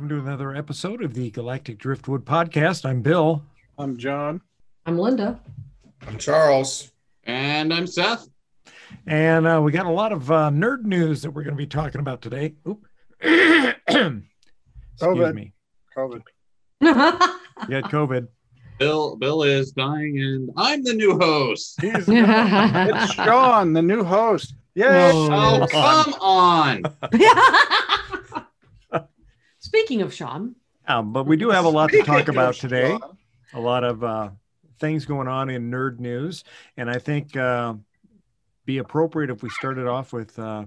Welcome to another episode of the Galactic Driftwood Podcast. I'm Bill. I'm John. I'm Linda. I'm Charles. And I'm Seth. And uh, we got a lot of uh, nerd news that we're going to be talking about today. Oop. Excuse COVID. me. COVID. You had COVID. Bill Bill is dying and I'm the new host. He's, it's Sean, the new host. Yay! Oh, come on. Speaking of Sean, Um, but we do have a lot to talk about today. Sean, A lot of uh, things going on in nerd news. And I think uh, be appropriate if we started off with uh,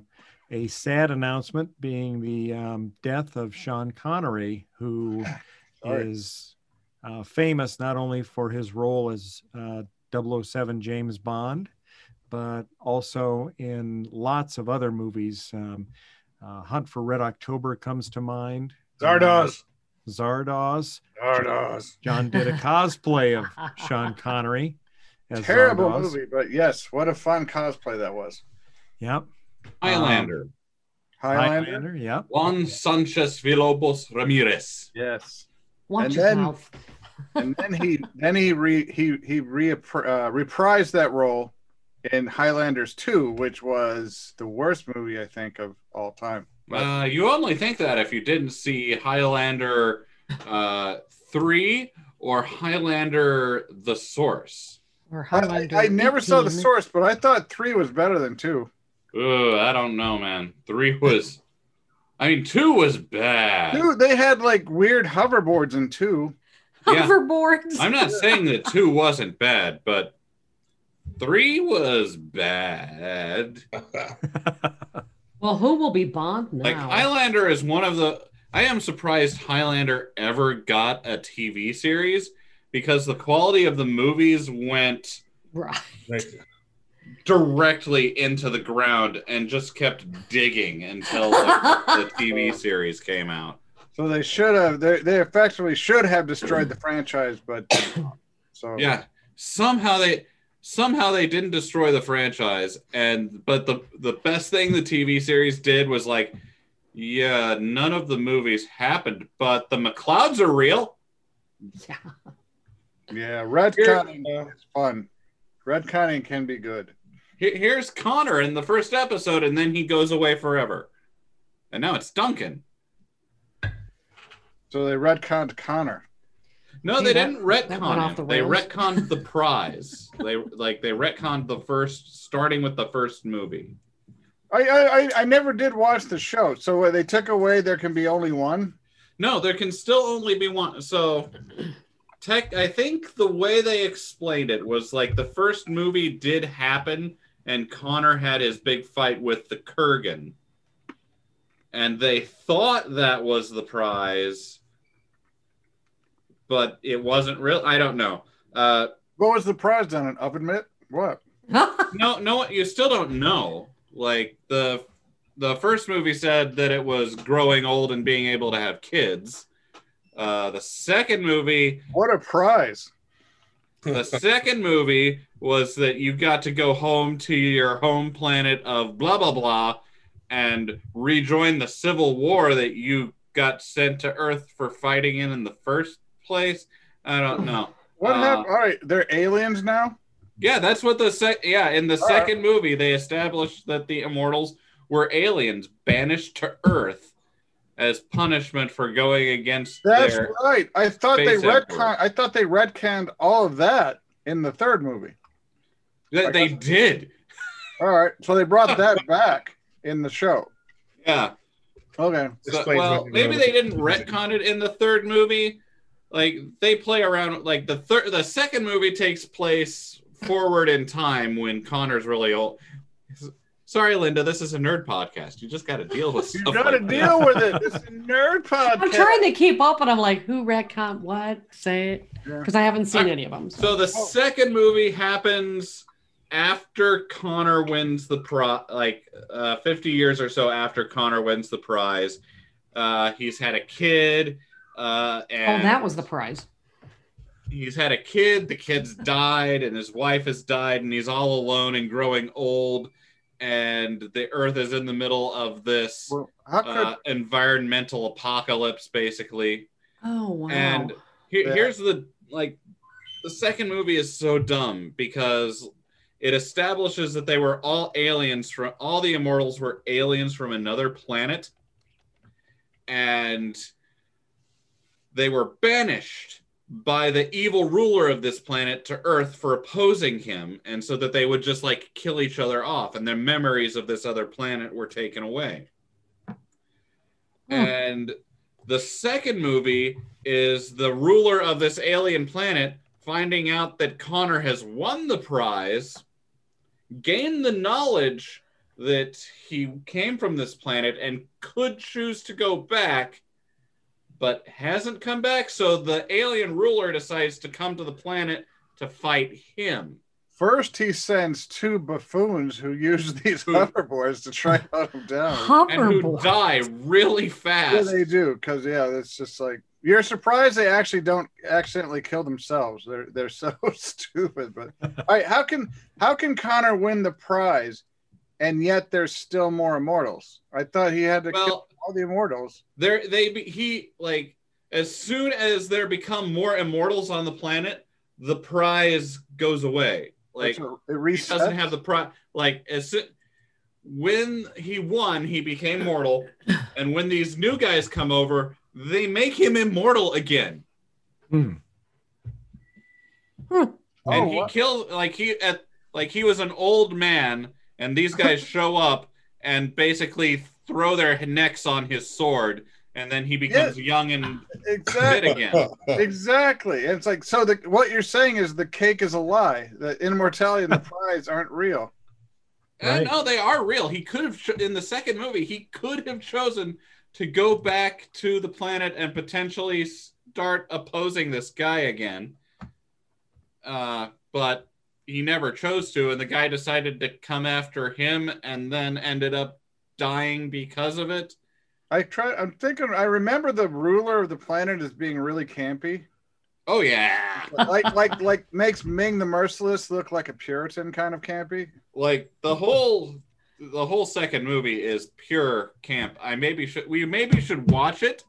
a sad announcement being the um, death of Sean Connery, who is uh, famous not only for his role as uh, 007 James Bond, but also in lots of other movies. Um, uh, Hunt for Red October comes to mind. Zardoz. Zardoz. Zardoz. John did a cosplay of Sean Connery. As Terrible Zardoz. movie, but yes, what a fun cosplay that was. Yep. Highlander. Highlander. Highlander. Yep. Juan Sanchez Villalobos Ramirez. Yes. watch And your then- mouth. And then he then he re he he re, uh, reprised that role in Highlanders 2, which was the worst movie I think of all time. Uh, you only think that if you didn't see Highlander uh, 3 or Highlander The Source. Or I, Highlander I never saw the source, but I thought 3 was better than 2. Ugh, I don't know, man. 3 was. I mean, 2 was bad. Dude, they had like weird hoverboards in 2. Yeah. Hoverboards. I'm not saying that 2 wasn't bad, but 3 was bad. well, who will be Bond now? Like Highlander is one of the. I am surprised Highlander ever got a TV series because the quality of the movies went right. directly into the ground and just kept digging until the, the TV series came out. So they should have. They, they effectively should have destroyed the franchise, but so Yeah, somehow they somehow they didn't destroy the franchise, and but the the best thing the TV series did was like, yeah, none of the movies happened, but the MacLeods are real. Yeah. yeah. Retconning is fun. Red Retconning can be good. Here- Here's Connor in the first episode, and then he goes away forever. And now it's Duncan. So they retconned Connor. No, See, they that- didn't that went off retcon the. They rails. retconned the prize. they like they retconned the first, starting with the first movie. I, I I- I never did watch the show. So uh, they took away there can be only one. No, there can still only be one. So, tech. I think the way they explained it was like the first movie did happen, and Connor had his big fight with the Kurgan, and they thought that was the prize, but it wasn't real. I don't know. Uh, What was the prize then? An oven mitt? What? no, no, you still don't know. Like the the first movie said that it was growing old and being able to have kids. Uh, the second movie What a prize! The second movie was that you got to go home to your home planet of blah blah blah and rejoin the civil war that you got sent to Earth for fighting in in the first place. I don't know. What Uh, happened? All right, they're aliens now. Yeah, that's what the sec. Yeah, in the All right. second movie, they established that the immortals were aliens banished to Earth as punishment for going against That's their. right. I thought they space emperor. retcon. I thought they retconned all of that in the third movie. That they did. All right, so they brought that back in the show. Yeah. Okay. So, well, maybe they didn't retcon it in the third movie. Like they play around. Like the third, the second movie takes place forward in time when Connor's really old. Sorry, Linda. This is a nerd podcast. You just got to deal with You got to like deal with it. It's a nerd podcast. I'm trying to keep up, and I'm like, who retcon what? Say it, because I haven't seen I- any of them. that. So the second movie happens after Connor wins the prize, like uh, 50 years or so after Connor wins the prize. Uh, he's had a kid, uh, oh, that was the prize. he's had a kid. The kid's died, and his wife has died, and he's all alone and growing old. And the Earth is in the middle of this Well, could uh, environmental apocalypse, basically. Oh wow. And he- Yeah. here's the like, the second movie is so dumb because it establishes that they were all aliens from all the immortals were aliens from another planet, and they were banished by the evil ruler of this planet to Earth for opposing him, and so that they would just like kill each other off, and their memories of this other planet were taken away. Hmm. And the second movie is the ruler of this alien planet finding out that Connor has won the prize, gained the knowledge that he came from this planet and could choose to go back, but hasn't come back. So the alien ruler decides to come to the planet to fight him. first he sends two buffoons who use these Who- hoverboards to try to hunt him down. And who Hoverboard. die really fast. Yeah, they do because yeah, it's just like you're surprised they actually don't accidentally kill themselves. They're they're so stupid. But all right, how can how can Connor win the prize, and yet there's still more immortals? I thought he had to kill all the immortals. there they he like as soon as there become more immortals on the planet, the prize goes away. Like So it he resets. doesn't have the prize. Like as soon, when he won, he became mortal, and when these new guys come over, they make him immortal again. Hmm. and Oh, he what? kills like he at like he was an old man and these guys show up and basically throw their necks on his sword and then he becomes young and fit exactly. again Exactly. And it's like so. The, what you're saying is the cake is a lie. The immortality and the prize aren't real. Uh, Right. no they are real he could have cho- in the second movie he could have chosen to go back to the planet and potentially start opposing this guy again uh, but he never chose to and the guy decided to come after him and then ended up dying because of it I try. I'm thinking. I remember the ruler of the planet as being really campy. oh yeah like like like makes Ming the Merciless look like a Puritan kind of campy. like the whole the whole second movie is pure camp i maybe should we maybe should watch it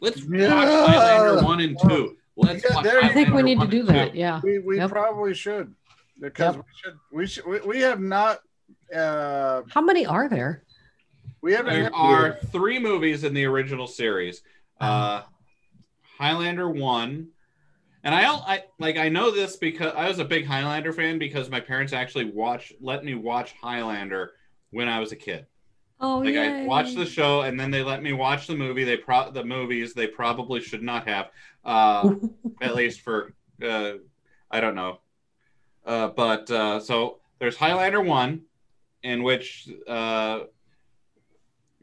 let's Yeah. watch highlander 1 and 2 let's Yeah, watch there I think we need to do that. 2. Yeah. We we Yep. probably should because Yep. we should we should we, we have not uh How many are there? we haven't there are three movies in the original series uh highlander 1 and I, don't- I like I know this because I was a big Highlander fan because my parents actually watched let me watch Highlander when I was a kid. Oh Like yeah. I watched the show and then they let me watch the movie. They pro the movies they probably should not have, uh, at least for uh, I don't know. Uh, but uh, so there's Highlander one, in which uh,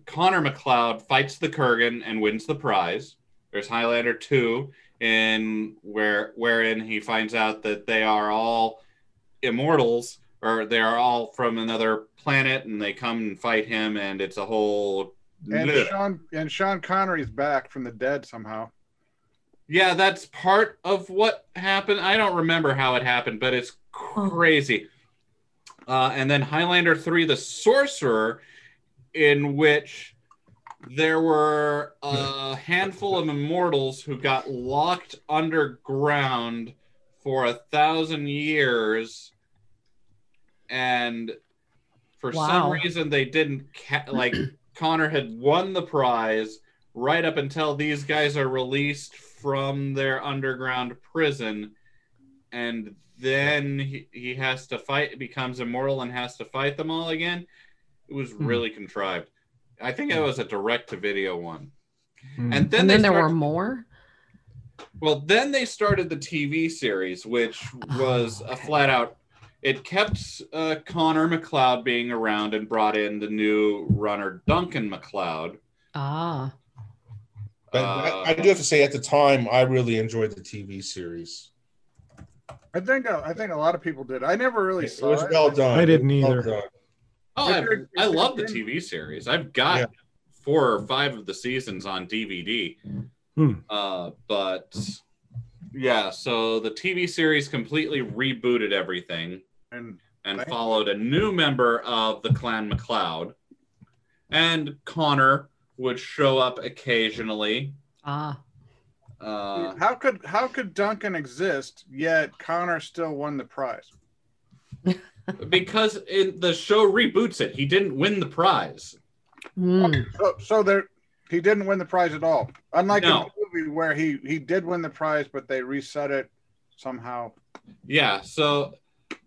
Connor MacLeod fights the Kurgan and wins the prize. There's Highlander two, in where wherein he finds out that they are all immortals or they are all from another planet and they come and fight him and it's a whole and Blech. Sean and Sean Connery's back from the dead somehow. yeah that's part of what happened i don't remember how it happened but it's crazy. Uh, and then highlander 3 the sorcerer in which there were a handful of immortals who got locked underground for a thousand years and for some reason they didn't ca- like connor had won the prize right up until these guys are released from their underground prison and then he, he has to fight becomes immortal and has to fight them all again it was Hmm. really contrived i think it was a direct to video one Hmm. and then and then there start- were more. well, then they started the TV series, which was Oh, a flat out. it kept uh, Connor MacLeod being around and brought in the new runner Duncan MacLeod. Ah. But Uh, I, I do have to say, at the time, I really enjoyed the TV series. I think uh, I think a lot of people did. I never really It saw was it. well done. I didn't either. well done. Oh, I, there- is I love the TV series. I've got Yeah. four or five of the seasons on DVD. Hmm. Uh, but yeah, so the TV series completely rebooted everything And and followed a new member of the Clan MacLeod. And Connor would show up occasionally. Ah. Uh, how could how could Duncan exist yet Connor still won the prize? because in the show reboots it, he didn't win the prize. Hmm. So so there he didn't win the prize at all. Unlike No. the movie where he he did win the prize, but they reset it somehow. Yeah, so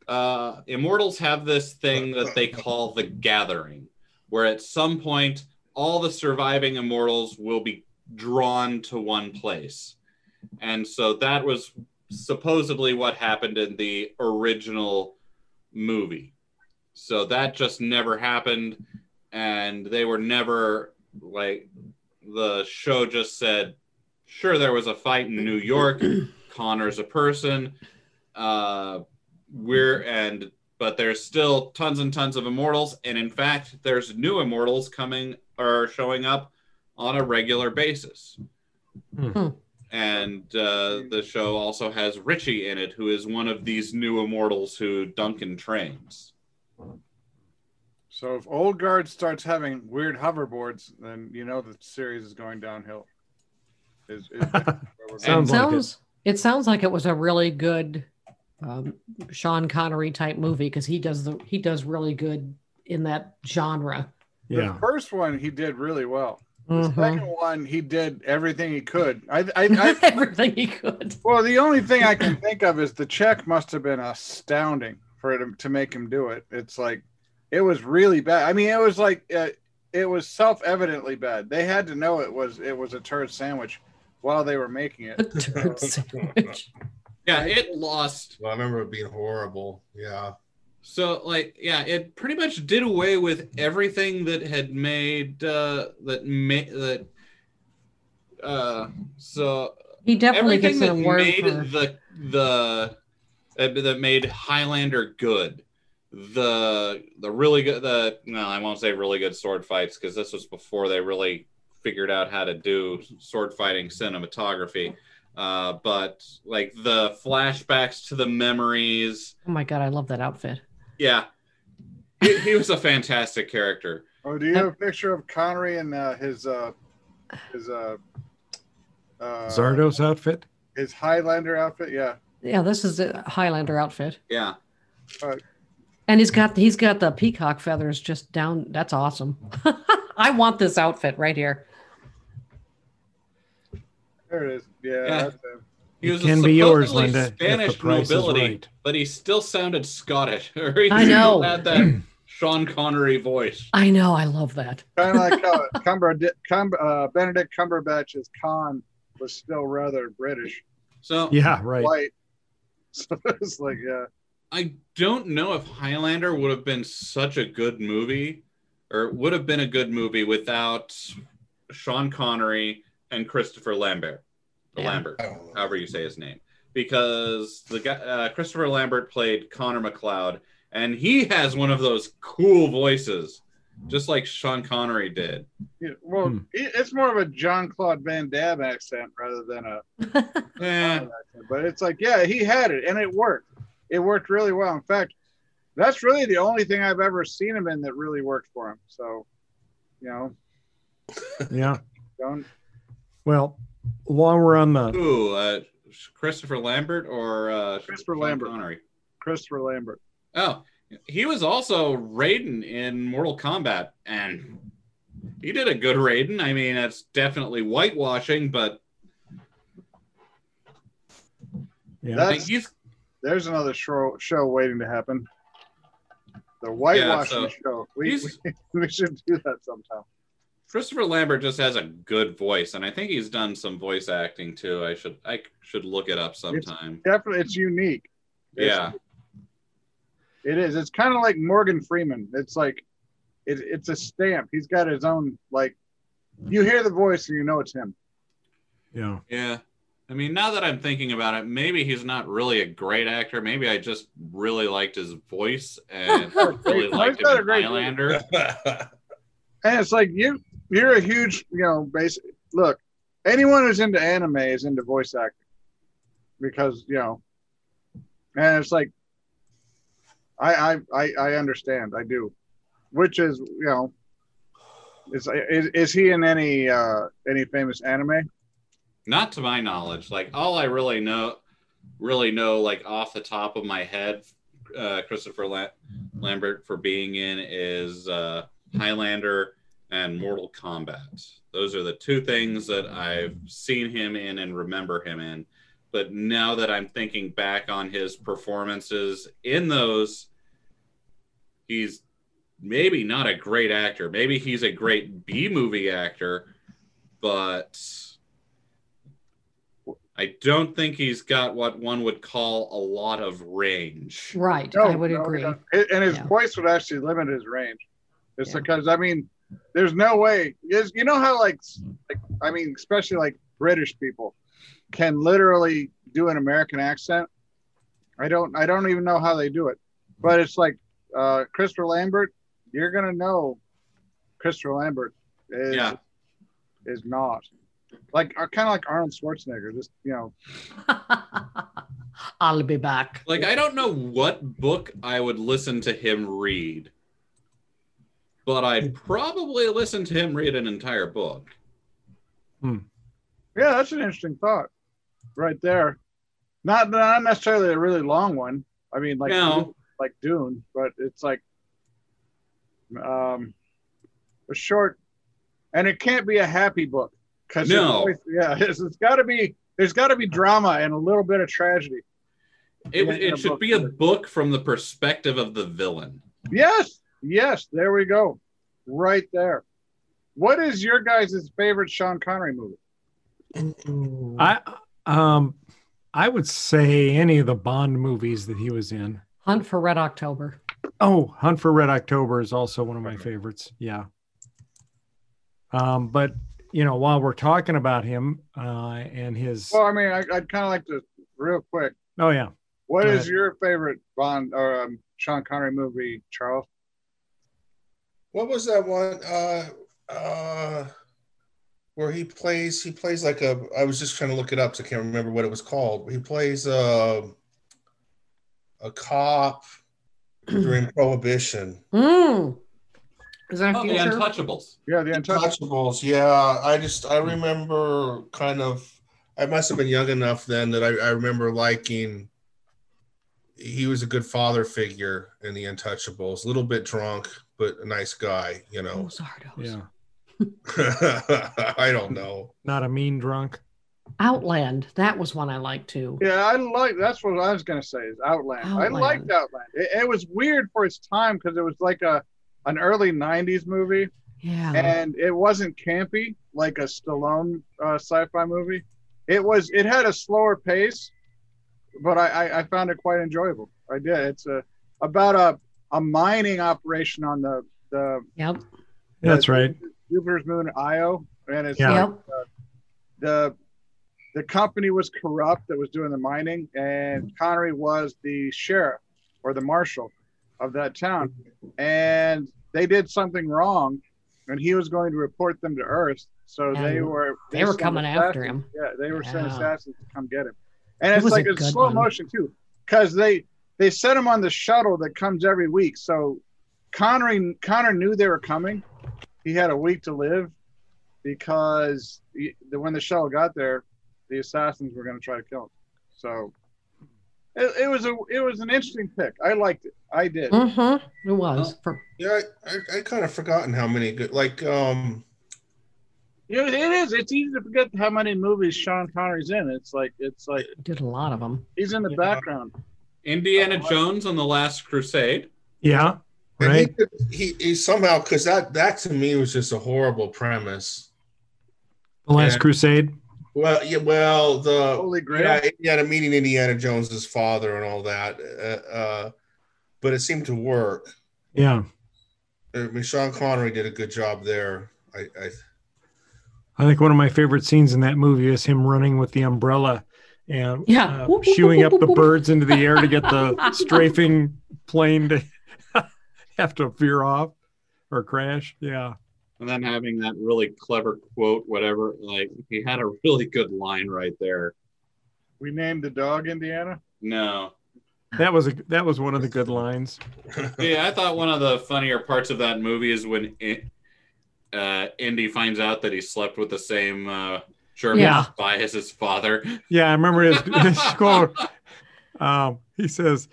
uh, immortals have this thing that they call the gathering, where at some point all the surviving immortals will be drawn to one place. And so that was supposedly what happened in the original movie. So that just never happened. And they were never like, the show just said, sure, there was a fight in New York. Connor's a person. Uh, we're and but there's still tons and tons of immortals, and in fact, there's new immortals coming or showing up on a regular basis. Hmm. And uh, the show also has Richie in it, who is one of these new immortals who Duncan trains. So if Old Guard starts having weird hoverboards, then you know the series is going downhill. Is, is where we're Sounds like it. sounds it. sounds like it was a really good um, Sean Connery type movie because he does the he does really good in that genre. Yeah. The first one he did really well. The Mhm. second one he did everything he could. I, I, I Everything he could. well, the only thing I can think of is the check must have been astounding for him to make him do it. It's like it was really bad. I mean, it was like uh, it was self-evidently bad. They had to know it was it was a turd sandwich while they were making it. A it. turd sandwich. Yeah, it lost Well, I remember it being horrible. Yeah. So like yeah, it pretty much did away with everything that had made uh that made that uh so He definitely everything gets that made for. the the uh, that made Highlander good. The the really good the no, I won't say really good sword fights because this was before they really figured out how to do sword fighting cinematography. Uh, but like the flashbacks to the memories, Oh my god, I love that outfit. Yeah, he, he was a fantastic character. Oh, do you have a picture of Connery and uh, his uh, his uh, uh, Zardoz outfit. his Highlander outfit? Yeah. Yeah, this is a Highlander outfit, Yeah, and he's got he's got the peacock feathers just down. That's awesome. I want this outfit right here. There it is. Yeah. Yeah. That's him. he It was can a be yours, supposedly Linda, Spanish nobility, right. but he still sounded Scottish. or he I still know. had that Sean Connery voice. I know, I love that. Kind of like uh, Cumber, Cum, uh, Benedict Cumberbatch's Khan was still rather British, So Yeah, right. white. So it's like, yeah. I don't know if Highlander would have been such a good movie, or would have been a good movie without Sean Connery and Christopher Lambert. Or Yeah. Lambert, I don't know. however you say his name, because the guy uh, Christopher Lambert played Connor MacLeod, and he has one of those cool voices, just like Sean Connery did. Yeah, well, Hmm. it- it's more of a John Claude Van Damme accent rather than a. Eh, accent. But it's like, yeah, he had it, and it worked. It worked really well. In fact, that's really the only thing I've ever seen him in that really worked for him. So, you know, Yeah. don't. Well, while we're on the Ooh, uh, Christopher Lambert or uh, Christopher Sean Lambert. Connery? Christopher Lambert. Oh, he was also Raiden in Mortal Kombat, and he did a good Raiden. I mean, it's definitely whitewashing, but yeah, I think he's There's another show, show waiting to happen. The whitewashing so show. We, we, we should do that sometime. Christopher Lambert just has a good voice, and I think he's done some voice acting too. I should I should look it up sometime. Definitely, it's unique. It's- Yeah, It is. It's kind of like Morgan Freeman. It's like, it, it's a stamp. He's got his own like. You hear the voice and you know it's him. Yeah. Yeah. I mean, now that I'm thinking about it, maybe he's not really a great actor. Maybe I just really liked his voice and really liked him a in great Highlander. And it's like you you're a huge, you know, basic look, anyone who's into anime is into voice acting. Because, you know, and it's like I I I, understand, I do. Which is, you know, is, is is he in any uh any famous anime? Not to my knowledge. Like all I really know, really know, like off the top of my head, uh, Christopher La- Lambert for being in is uh, Highlander and Mortal Kombat. Those are the two things that I've seen him in and remember him in. But now that I'm thinking back on his performances in those, he's maybe not a great actor. Maybe he's a great B movie actor, but I don't think he's got what one would call a lot of range. Right. No, I would no, agree. no. And his Yeah. voice would actually limit his range. It's Yeah. because I mean, there's no way. Is you know how like, like I mean, especially like British people can literally do an American accent. I don't. I don't even know how they do it, but it's like uh, Christopher Lambert. You're gonna know Christopher Lambert is Yeah. is not like kind of like Arnold Schwarzenegger. Just you know, I'll be back. Like I don't know what book I would listen to him read, but I'd probably listen to him read an entire book. Yeah, that's an interesting thought, right there. Not not necessarily a really long one. I mean, like No. like Dune, but it's like um a short, and it can't be a happy book because No. yeah, it's, it's got to be. There's got to be drama and a little bit of tragedy. It, In a- in it should book. be a book from the perspective of the villain. Yes, yes, there we go, right there. What is your guys' favorite Sean Connery movie? I um I would say any of the Bond movies that he was in. Hunt for Red October. Oh, Hunt for Red October is also one of my favorites. Yeah. Um, but you know, while we're talking about him uh, and his, Well, I mean, I, I'd kind of like to real quick. oh yeah, What Go is ahead. your favorite Bond or um, Sean Connery movie, Charles? What was that one? Uh, uh, where he plays, he plays like a. I was just trying to look it up, so I can't remember what it was called. He plays uh, a cop during Prohibition. Mm. Is that a Oh, the? Untouchables. Yeah, the Untouchables. Untouchables. Yeah, I just I remember kind of. I must have been young enough then that I, I remember liking. He was a good father figure in the Untouchables. A little bit drunk, but a nice guy. You know. Oh, yeah, I don't know. not a mean drunk. Outland. That was one I liked too. Yeah, I like. That's what I was gonna say. Is Outland. I liked Outland. It, it was weird for its time because it was like a an early '90s movie, Yeah. and it wasn't campy like a Stallone uh, sci-fi movie. It was. It had a slower pace, but I, I, I found it quite enjoyable. I did. It's a about a a mining operation on the the Yep. That's right. Jupiter's moon Io, and it's Yeah. like, Yep. Uh, the the company was corrupt that was doing the mining, and Connery was the sheriff or the marshal of that town, and they did something wrong, and he was going to report them to Earth. So they were They were sent coming after him. Yeah, they were sending assassins to come get him, and It it's was a like it's slow one. motion too, because they they set him on the shuttle that comes every week. So Connery Connor knew they were coming. He had a week to live because he, the, when the shuttle got there, the assassins were going to try to kill him. So it, it was a it was an interesting pick. I liked it. I did. Mm-hmm. It was. Yeah, I, I, I kind of forgotten how many good like um Yeah, it is. It's easy to forget how many movies Sean Connery's in. It's like it's like did a lot of them. he's in the Yeah. background. Indiana Jones on the Last Crusade. Yeah, right. he, he he somehow because that that to me was just a horrible premise. The Last Yeah. Crusade. Well, yeah, well the Holy Grail. yeah Indiana meeting Indiana Jones's father and all that. Uh, uh, but it seemed to work. Yeah. I mean, Sean Connery did a good job there. I, I I think one of my favorite scenes in that movie is him running with the umbrella and Yeah. uh, shooing up the birds into the air to get the strafing plane to have to veer off or crash. Yeah. And then having that really clever quote, whatever, like he had a really good line right there. We named the dog Indiana. No. That was a that was one of the good lines. Yeah, I thought one of the funnier parts of that movie is when it, uh, Indy finds out that he slept with the same uh, German Yeah. spy as his father. Yeah, I remember his, his quote. Um, he says,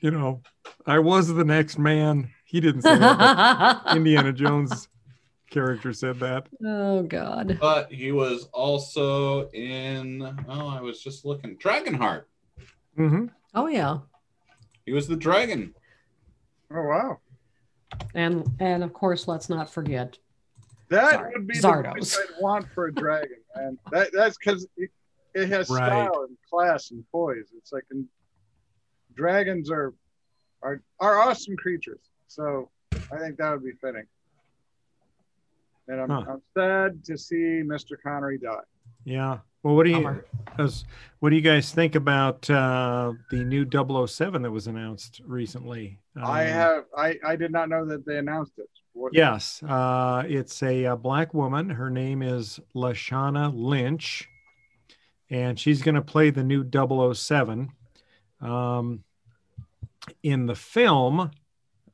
you know, I was the next man. He didn't say that, Indiana Jones character said that. oh God. But he was also in, oh, I was just looking, Dragonheart. Mm-hmm. Oh yeah. He was the dragon. Oh wow, And and of course, let's not forget. That Zar- would be Zardoz. the voice I'd want for a dragon, and that that's because it, it has Right. style and class and poise. It's like and dragons are are are awesome creatures. So I think that would be fitting. And I'm, Huh. I'm sad to see Mr. Connery die. Yeah. Well, what do you as- what do you guys think about uh, the new 007 that was announced recently? I Um, have I I did not know that they announced it. What- Yes, uh, it's a, uh black woman. Her name is Lashana Lynch, and she's going to play the new 007. Um, in the film,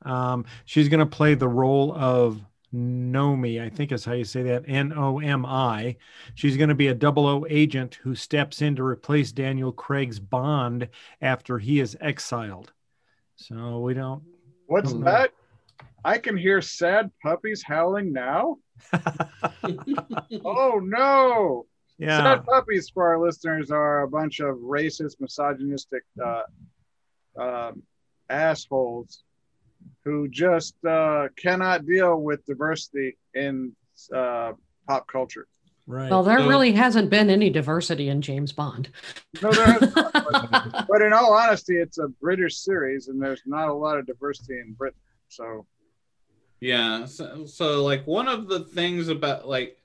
um, she's going to play the role of Nomi, I think is how you say that, N O M I. She's going to be a 00 agent who steps in to replace Daniel Craig's Bond after he is exiled. So we don't. What's Mhm. that? I can hear sad puppies howling now. Oh no! yeah. Sad puppies for our listeners are a bunch of racist, misogynistic uh, um, assholes who just uh, cannot deal with diversity in uh, pop culture. Right. Well, there So- really hasn't been any diversity in James Bond. No, there is not, but, but in all honesty, it's a British series, and there's not a lot of diversity in Britain. So Yeah. So, so, like, one of the things about, like,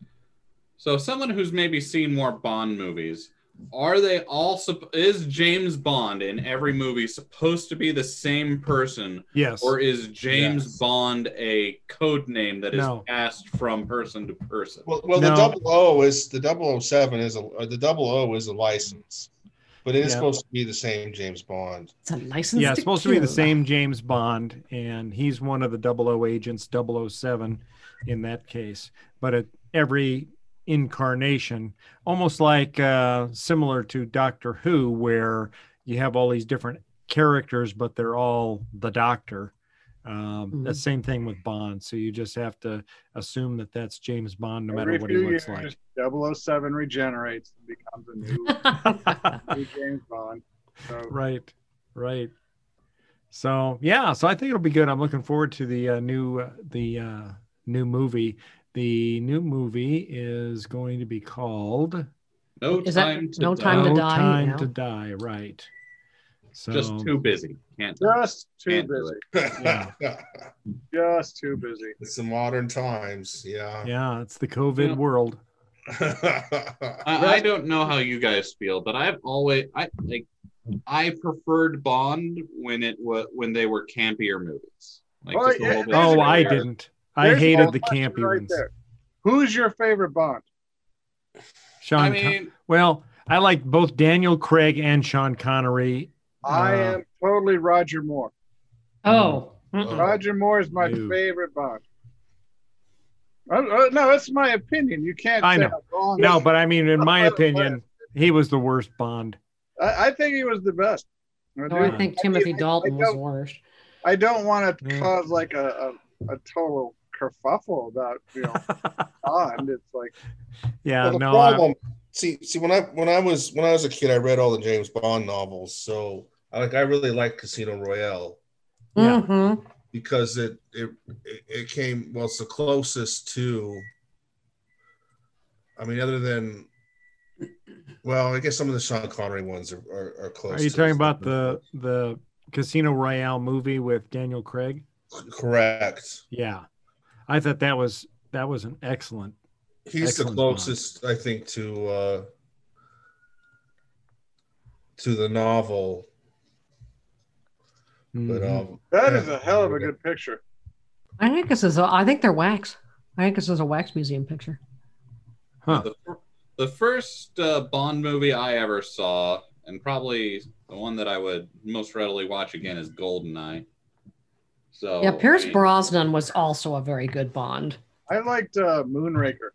so someone who's maybe seen more Bond movies, are they all, supp- is James Bond in every movie supposed to be the same person, yes. or is James Yes. Bond a code name that is No. passed from person to person? well, well, No. the double O is the 007 is a or the double O is a license, but it is Yeah. supposed to be the same James Bond. It's a license. yeah, it's supposed to be the same James Bond, and he's one of the 00 agents, 007 in that case. But at every incarnation, almost like uh, similar to Doctor Who, where you have all these different characters, but they're all the Doctor. Um, Mhm. The same thing with Bond. So you just have to assume that that's James Bond, no matter what he looks years, like. 007 regenerates and becomes a new, new James Bond. So right right so yeah so i think it'll be good i'm looking forward to the uh, new uh, the uh, new movie the new movie is going to be called No Is that time to No die. Time to no Die, time yeah. to die right so Just too busy. Can't. just too Can't do busy. Yeah. Just too busy. it's the modern times. Yeah. yeah it's the covid Yeah. world I, I don't know how you guys feel, but I've always I like I preferred Bond when it was when they were campier movies. Like Well, just a yeah, little oh, bit. oh i your- didn't i hated the campy right ones there. Who's your favorite Bond? sean I Con- mean, well i like both daniel craig and sean connery I Uh, am totally Roger Moore. Oh. mm-mm. Roger Moore is my No. favorite Bond. Uh, uh, no, that's my opinion. You can't. I say know. I'm no but i mean in my But- but- opinion he was the worst bond I, I think he was the best. I, Oh, I do. think I- Timothy I- Dalton I was don't- I don't want to Yeah. cause like a, a, a total kerfuffle about you know Bond. It's like yeah Well, the no I- problem, see, see, when I when I was when I was a kid, I read all the James Bond novels. So, I like I really like Casino Royale Yeah. Mhm. because it it it it came well. It's the closest to. I mean, other than, well, I guess some of the Sean Connery ones are are, are close. Are you to talking about the the Casino Royale movie with Daniel Craig. Correct. Yeah, I thought that was that was an excellent. He's Excellent the closest, I think, to uh, to the novel. But Mhm. um, That yeah. is a hell of a good picture. I think this is. A, I think they're wax. I think this is a wax museum picture. Huh. The, the first uh, Bond movie I ever saw, and probably the one that I would most readily watch again, is Goldeneye. So yeah, Pierce I mean, Brosnan was also a very good Bond. I liked uh, Moonraker.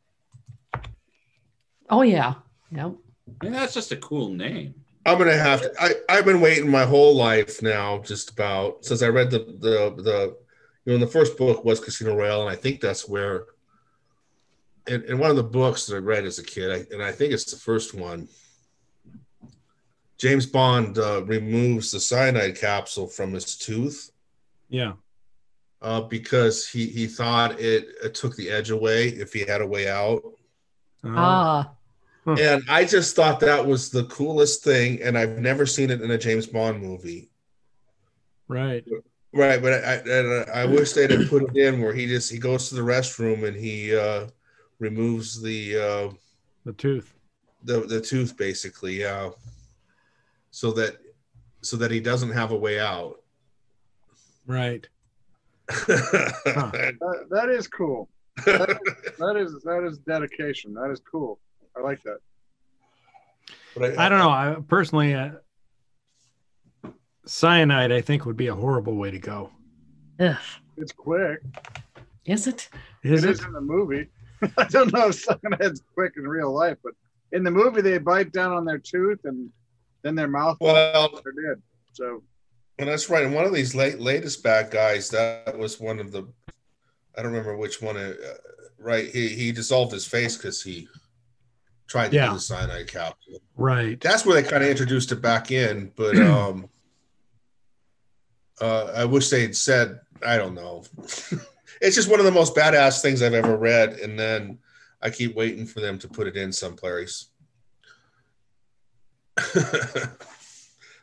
Oh yeah, yeah. I mean, that's just a cool name. I'm gonna have to. I I've been waiting my whole life now, just about since I read the the the you know the first book was Casino Royale, and I think that's where. In, in one of the books that I read as a kid, I, and I think it's the first one. James Bond uh, removes the cyanide capsule from his tooth Yeah. Uh, because he he thought it, it took the edge away if he had a way out. Uh, Ah, And I just thought that was the coolest thing, and I've never seen it in a James Bond movie. right. Right, but I and I wish they'd have put it in where he just he goes to the restroom and he uh, removes the uh, The tooth. the the tooth basically, yeah, so that so that he doesn't have a way out. Right. That, that is cool. That is that is dedication. That is cool. I like that. But I don't know. I personally, uh, cyanide, I think, would be a horrible way to go. ugh. It's quick. is it? Is it it? is in the movie. I don't know if cyanide's quick in real life, but in the movie they bite down on their tooth and then their mouth Well, they're dead. So well, that's right. And one of these late latest bad guys, that was one of the, I don't remember which one. Uh, right, he he dissolved his face because he tried to Yeah. do the cyanide capsule. Right. that's where they kind of introduced it back in but um uh i wish they'd said i don't know it's just one of the most badass things i've ever read and then i keep waiting for them to put it in someplace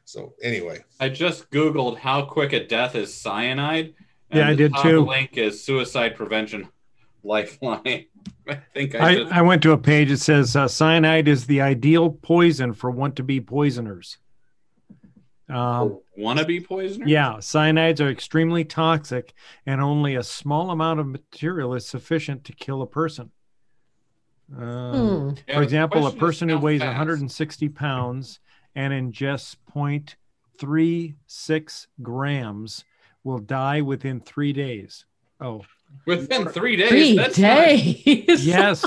so anyway I just Googled how quick a death is cyanide. Yeah, I the did top too. Link is suicide prevention lifeline. I think I, I, should. I went to a page that says uh, cyanide is the ideal poison for want to be poisoners. Um, wannabe poisoner. yeah, cyanides are extremely toxic, and only a small amount of material is sufficient to kill a person. Um, Hmm. For the example, a person who weighs fast. 160 pounds and ingests 0.36 grams will die within three days. Oh, within three days. Three that's not- days. yes.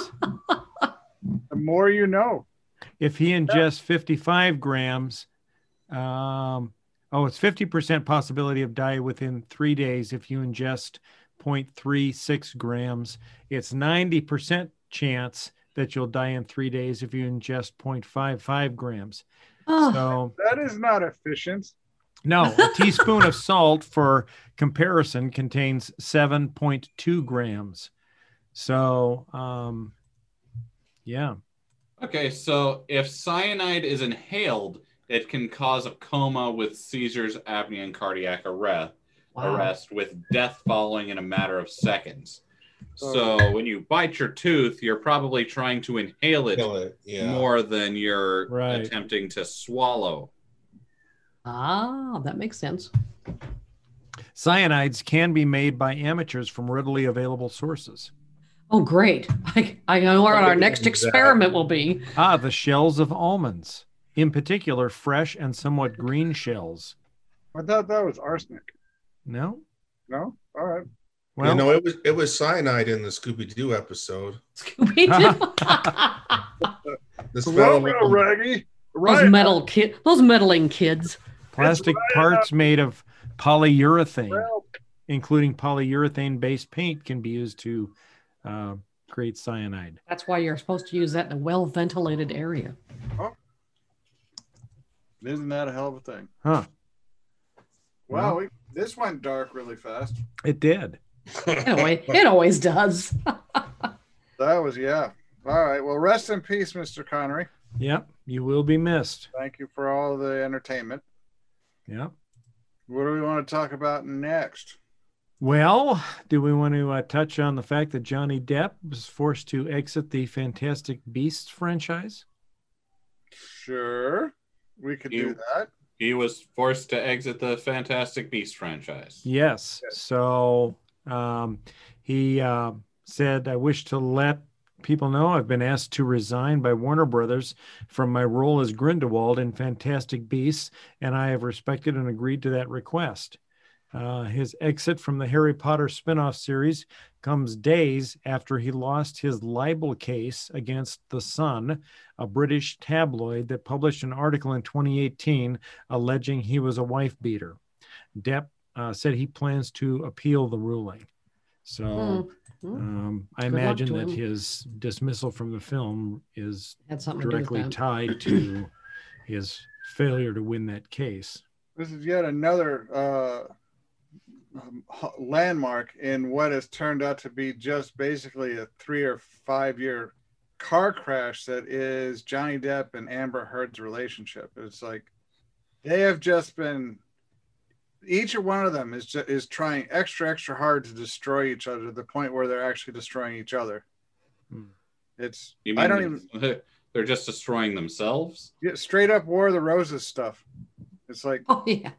the more you know. if he ingests 55 grams, um, oh, it's 50% possibility of die within three days if you ingest 0.36 grams. It's 90% chance that you'll die in three days if you ingest 0.55 grams. Oh, So, That is not efficient. no, a teaspoon of salt for comparison contains 7.2 grams. So, um, yeah. Okay, so if cyanide is inhaled, it can cause a coma with seizures, apnea, and cardiac arrest. wow. Arrest with death following in a matter of seconds. So when you bite your tooth, you're probably trying to inhale it it, yeah more than you're Right. attempting to swallow. Ah, that makes sense. Cyanides can be made by amateurs from readily available sources. Oh, great. I, I know what our next experiment will be. Ah, the shells of almonds, in particular, fresh and somewhat green shells. I thought that was arsenic. No? No? All right. Well, you know it was it was cyanide in the scooby-doo episode Scooby-Doo. the smell of- Well, Raggy. those metal kid, those meddling kids. plastic right parts made of polyurethane, Well, including polyurethane based paint, can be used to uh, create cyanide. That's why you're supposed to use that in a well-ventilated area. isn't that a hell of a thing? Huh. Wow, we, this went dark really fast. It did. It always, it always does. That was yeah. All right. Well, rest in peace, Mr. Connery. Yep. You will be missed. Thank you for all the entertainment. Yep. What do we want to talk about next? Well, do we want to uh, touch on the fact that Johnny Depp was forced to exit the Fantastic Beasts franchise? Sure, we could do that. He was forced to exit the Fantastic Beast franchise. Yes. Yes. So um, he uh, said, I wish to let people know I've been asked to resign by Warner Brothers from my role as Grindelwald in Fantastic Beasts, and I have respected and agreed to that request. Uh, his exit from the Harry Potter spin-off series comes days after he lost his libel case against The Sun, a British tabloid that published an article in 2018 alleging he was a wife beater. Depp uh, said he plans to appeal the ruling. So Hmm. um, I Good imagine that him. his dismissal from the film is Had something to directly tied to his failure to win that case. This is yet another uh, um, landmark in what has turned out to be just basically a three or five year car crash that is Johnny Depp and Amber Heard's relationship. It's like they have just been each one of them is ju- is trying extra extra hard to destroy each other to the point where they're actually destroying each other. Hmm. It's You mean I don't even they're just destroying themselves? yeah, straight up War of the Roses stuff. It's like Oh yeah,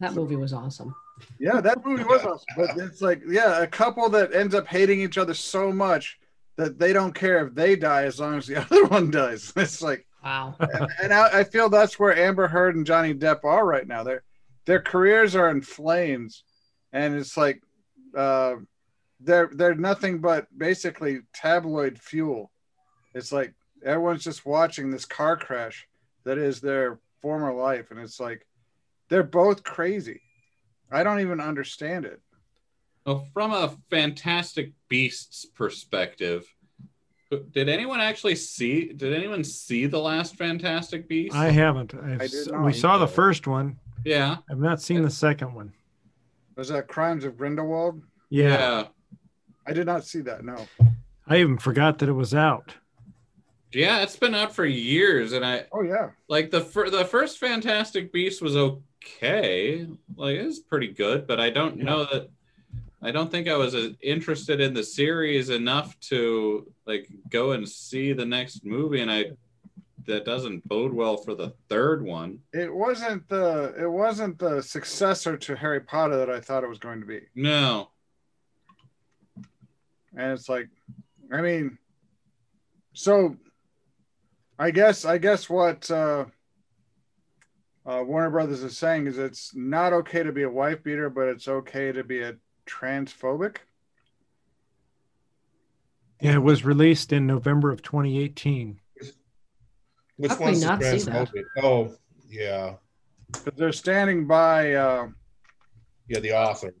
that movie was awesome. Yeah, that movie was awesome. But it's like, yeah, a couple that ends up hating each other so much that they don't care if they die as long as the other one dies. It's like, Wow. and, and I, I feel that's where Amber Heard and Johnny Depp are right now. Their their careers are in flames, and it's like, uh, they're they're nothing but basically tabloid fuel. It's like everyone's just watching this car crash that is their former life, and it's like they're both crazy. I don't even understand it. Well, from a Fantastic Beasts perspective, did anyone actually see? Did anyone see the last Fantastic Beast? I haven't. I've, I did we saw the first one. Yeah, I've not seen the second one. Was that Crimes of Grindelwald? Yeah, I did not see that. No. I even forgot that it was out. yeah. It's been out for years, and I Oh yeah. like the fir- the first Fantastic Beast was okay. Like it was pretty good, but I don't Yeah. know that. I don't think I was as interested in the series enough to like go and see the next movie, and I that doesn't bode well for the third one. It wasn't the it wasn't the successor to Harry Potter that I thought it was going to be. No, And it's like I mean so I guess I guess what uh uh, Warner Brothers is saying is it's not okay to be a wife beater, but it's okay to be a transphobic. Yeah, it was released in November of 2018. Which How one's the not transphobic? Oh, yeah, Because they're standing by, uh, yeah, the author.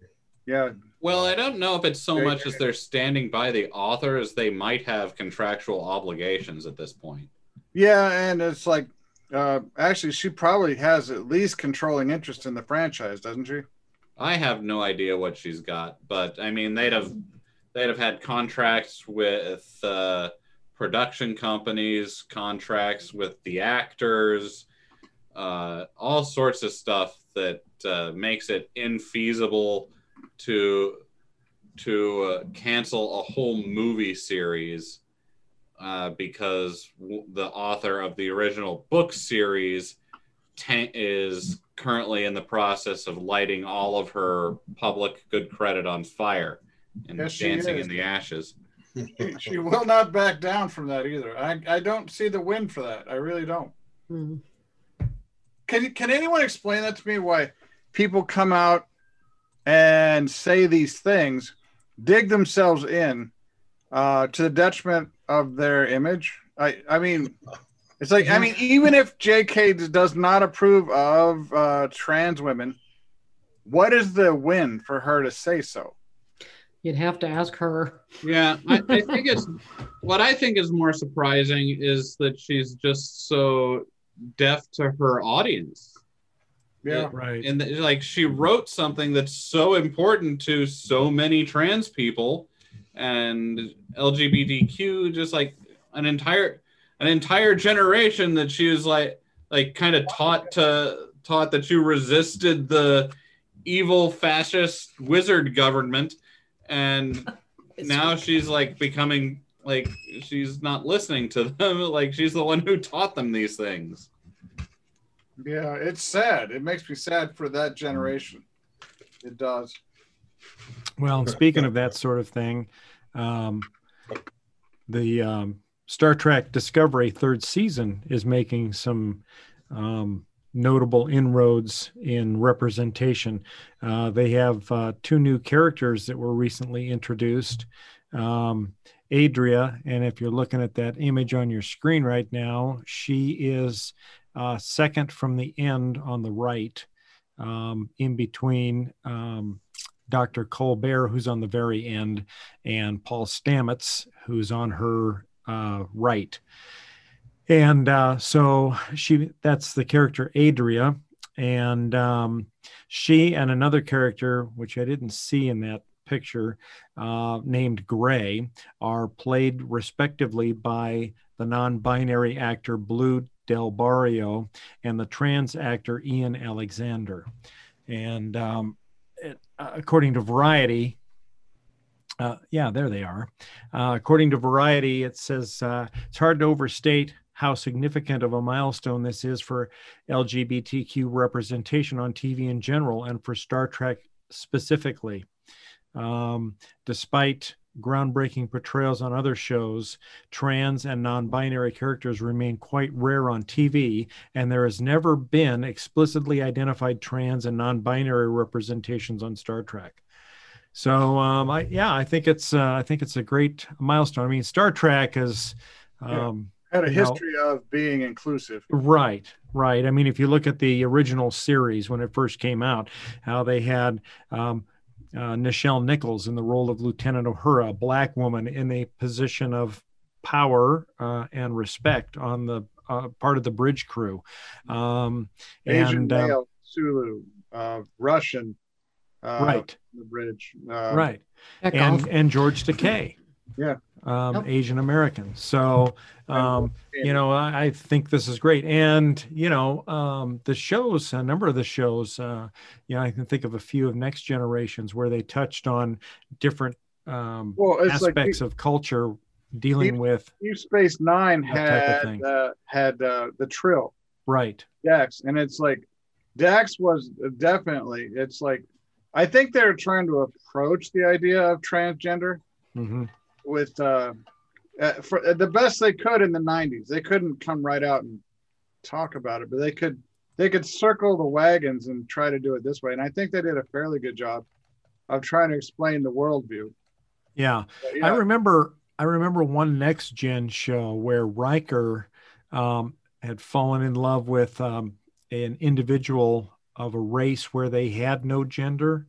yeah, Well, I don't know if it's so Yeah, much as they're standing by the author as they might have contractual obligations at this point. Yeah, and it's like, uh, actually, she probably has at least controlling interest in the franchise, doesn't she? I have no idea what she's got, but I mean, they'd have they'd have had contracts with uh, production companies, contracts with the actors, uh, all sorts of stuff that uh, makes it infeasible to to uh, cancel a whole movie series uh, because w- the author of the original book series ta- is currently in the process of lighting all of her public good credit on fire and Yes, dancing in the ashes. She, she will not back down from that either. I, I don't see the win for that. I really don't. Hmm. Can can anyone explain that to me? Why people come out and say these things, dig themselves in uh, to the detriment of their image? I I mean, it's like I mean, even if J.K. does not approve of uh, trans women, what is the win for her to say so? You'd have to ask her. Yeah, I, I think it's what I think is more surprising is that she's just so deaf to her audience. Yeah, Right. and th- like she wrote something that's so important to so many trans people and LGBTQ, just like an entire an entire generation that she was like like kind of taught to taught that you resisted the evil fascist wizard government, and now she's like becoming like she's not listening to them. Like she's the one who taught them these things. Yeah, it's sad. It makes me sad for that generation. It does. Well, speaking of that sort of thing, um, the um, Star Trek Discovery third season is making some um, notable inroads in representation. Uh, they have uh, two new characters that were recently introduced. Um, Adira, and if you're looking at that image on your screen right now, she is uh, second from the end on the right, um, in between um, Dr. Culber, who's on the very end, and Paul Stamets, who's on her uh, right. And uh, so she that's the character Adira. And um, she and another character, which I didn't see in that picture, uh, named Gray, are played respectively by the non binary actor Blu del Barrio and the trans actor Ian Alexander. And um, it, uh, according to Variety, uh, yeah, there they are. Uh, according to Variety, it says uh, it's hard to overstate how significant of a milestone this is for LGBTQ representation on TV in general and for Star Trek specifically. Um, despite groundbreaking portrayals on other shows, trans and non binary characters remain quite rare on TV, and there has never been explicitly identified trans and non binary representations on Star Trek. So, um, I, yeah, I think it's uh, I think it's a great milestone. I mean, Star Trek is um, Had a you know, history of being inclusive. Right, right. I mean, if you look at the original series when it first came out, how they had um, uh, Nichelle Nichols in the role of Lieutenant Uhura, a black woman in a position of power uh, and respect on the uh, part of the bridge crew. Um, Asian and uh, male, Sulu, uh, Russian, uh, right, the bridge. Uh, right, and and George Takei. Yeah. Um, Yep. Asian American. So, um, you know, I, I think this is great. And, you know, um, the shows, a number of the shows, uh, you know, I can think of a few of Next Generations where they touched on different um, Well, it's like aspects of culture dealing with, Deep Space Nine That type of had uh, had uh, the Trill right. Dax, and it's like Dax was definitely. It's like I think they're trying to approach the idea of transgender hmm with uh, uh, for uh, the best they could in the 90s they couldn't come right out and talk about it but they could they could circle the wagons and try to do it this way. And i think they did a fairly good job of trying to explain the worldview. Yeah. But, I remember I remember one next gen show where Riker um, had fallen in love with um, an individual of a race where they had no gender,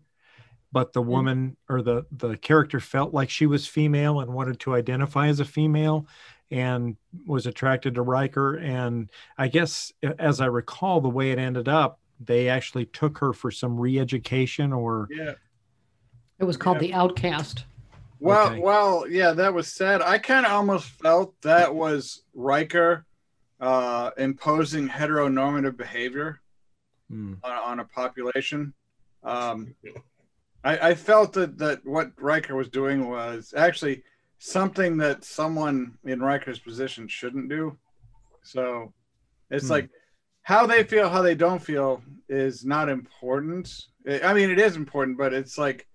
but the woman or the the character felt like she was female and wanted to identify as a female and was attracted to Riker. And I guess as I recall, the way it ended up, they actually took her for some re-education or yeah It was called Yeah. The Outcast. well Okay. well yeah that was sad i kind of almost felt that was Riker uh imposing heteronormative behavior Hmm. on, on a population. Um, I, I felt that, that what Riker was doing was actually something that someone in Riker's position shouldn't do. So it's Hmm. like how they feel, how they don't feel is not important. I mean, it is important, but it's like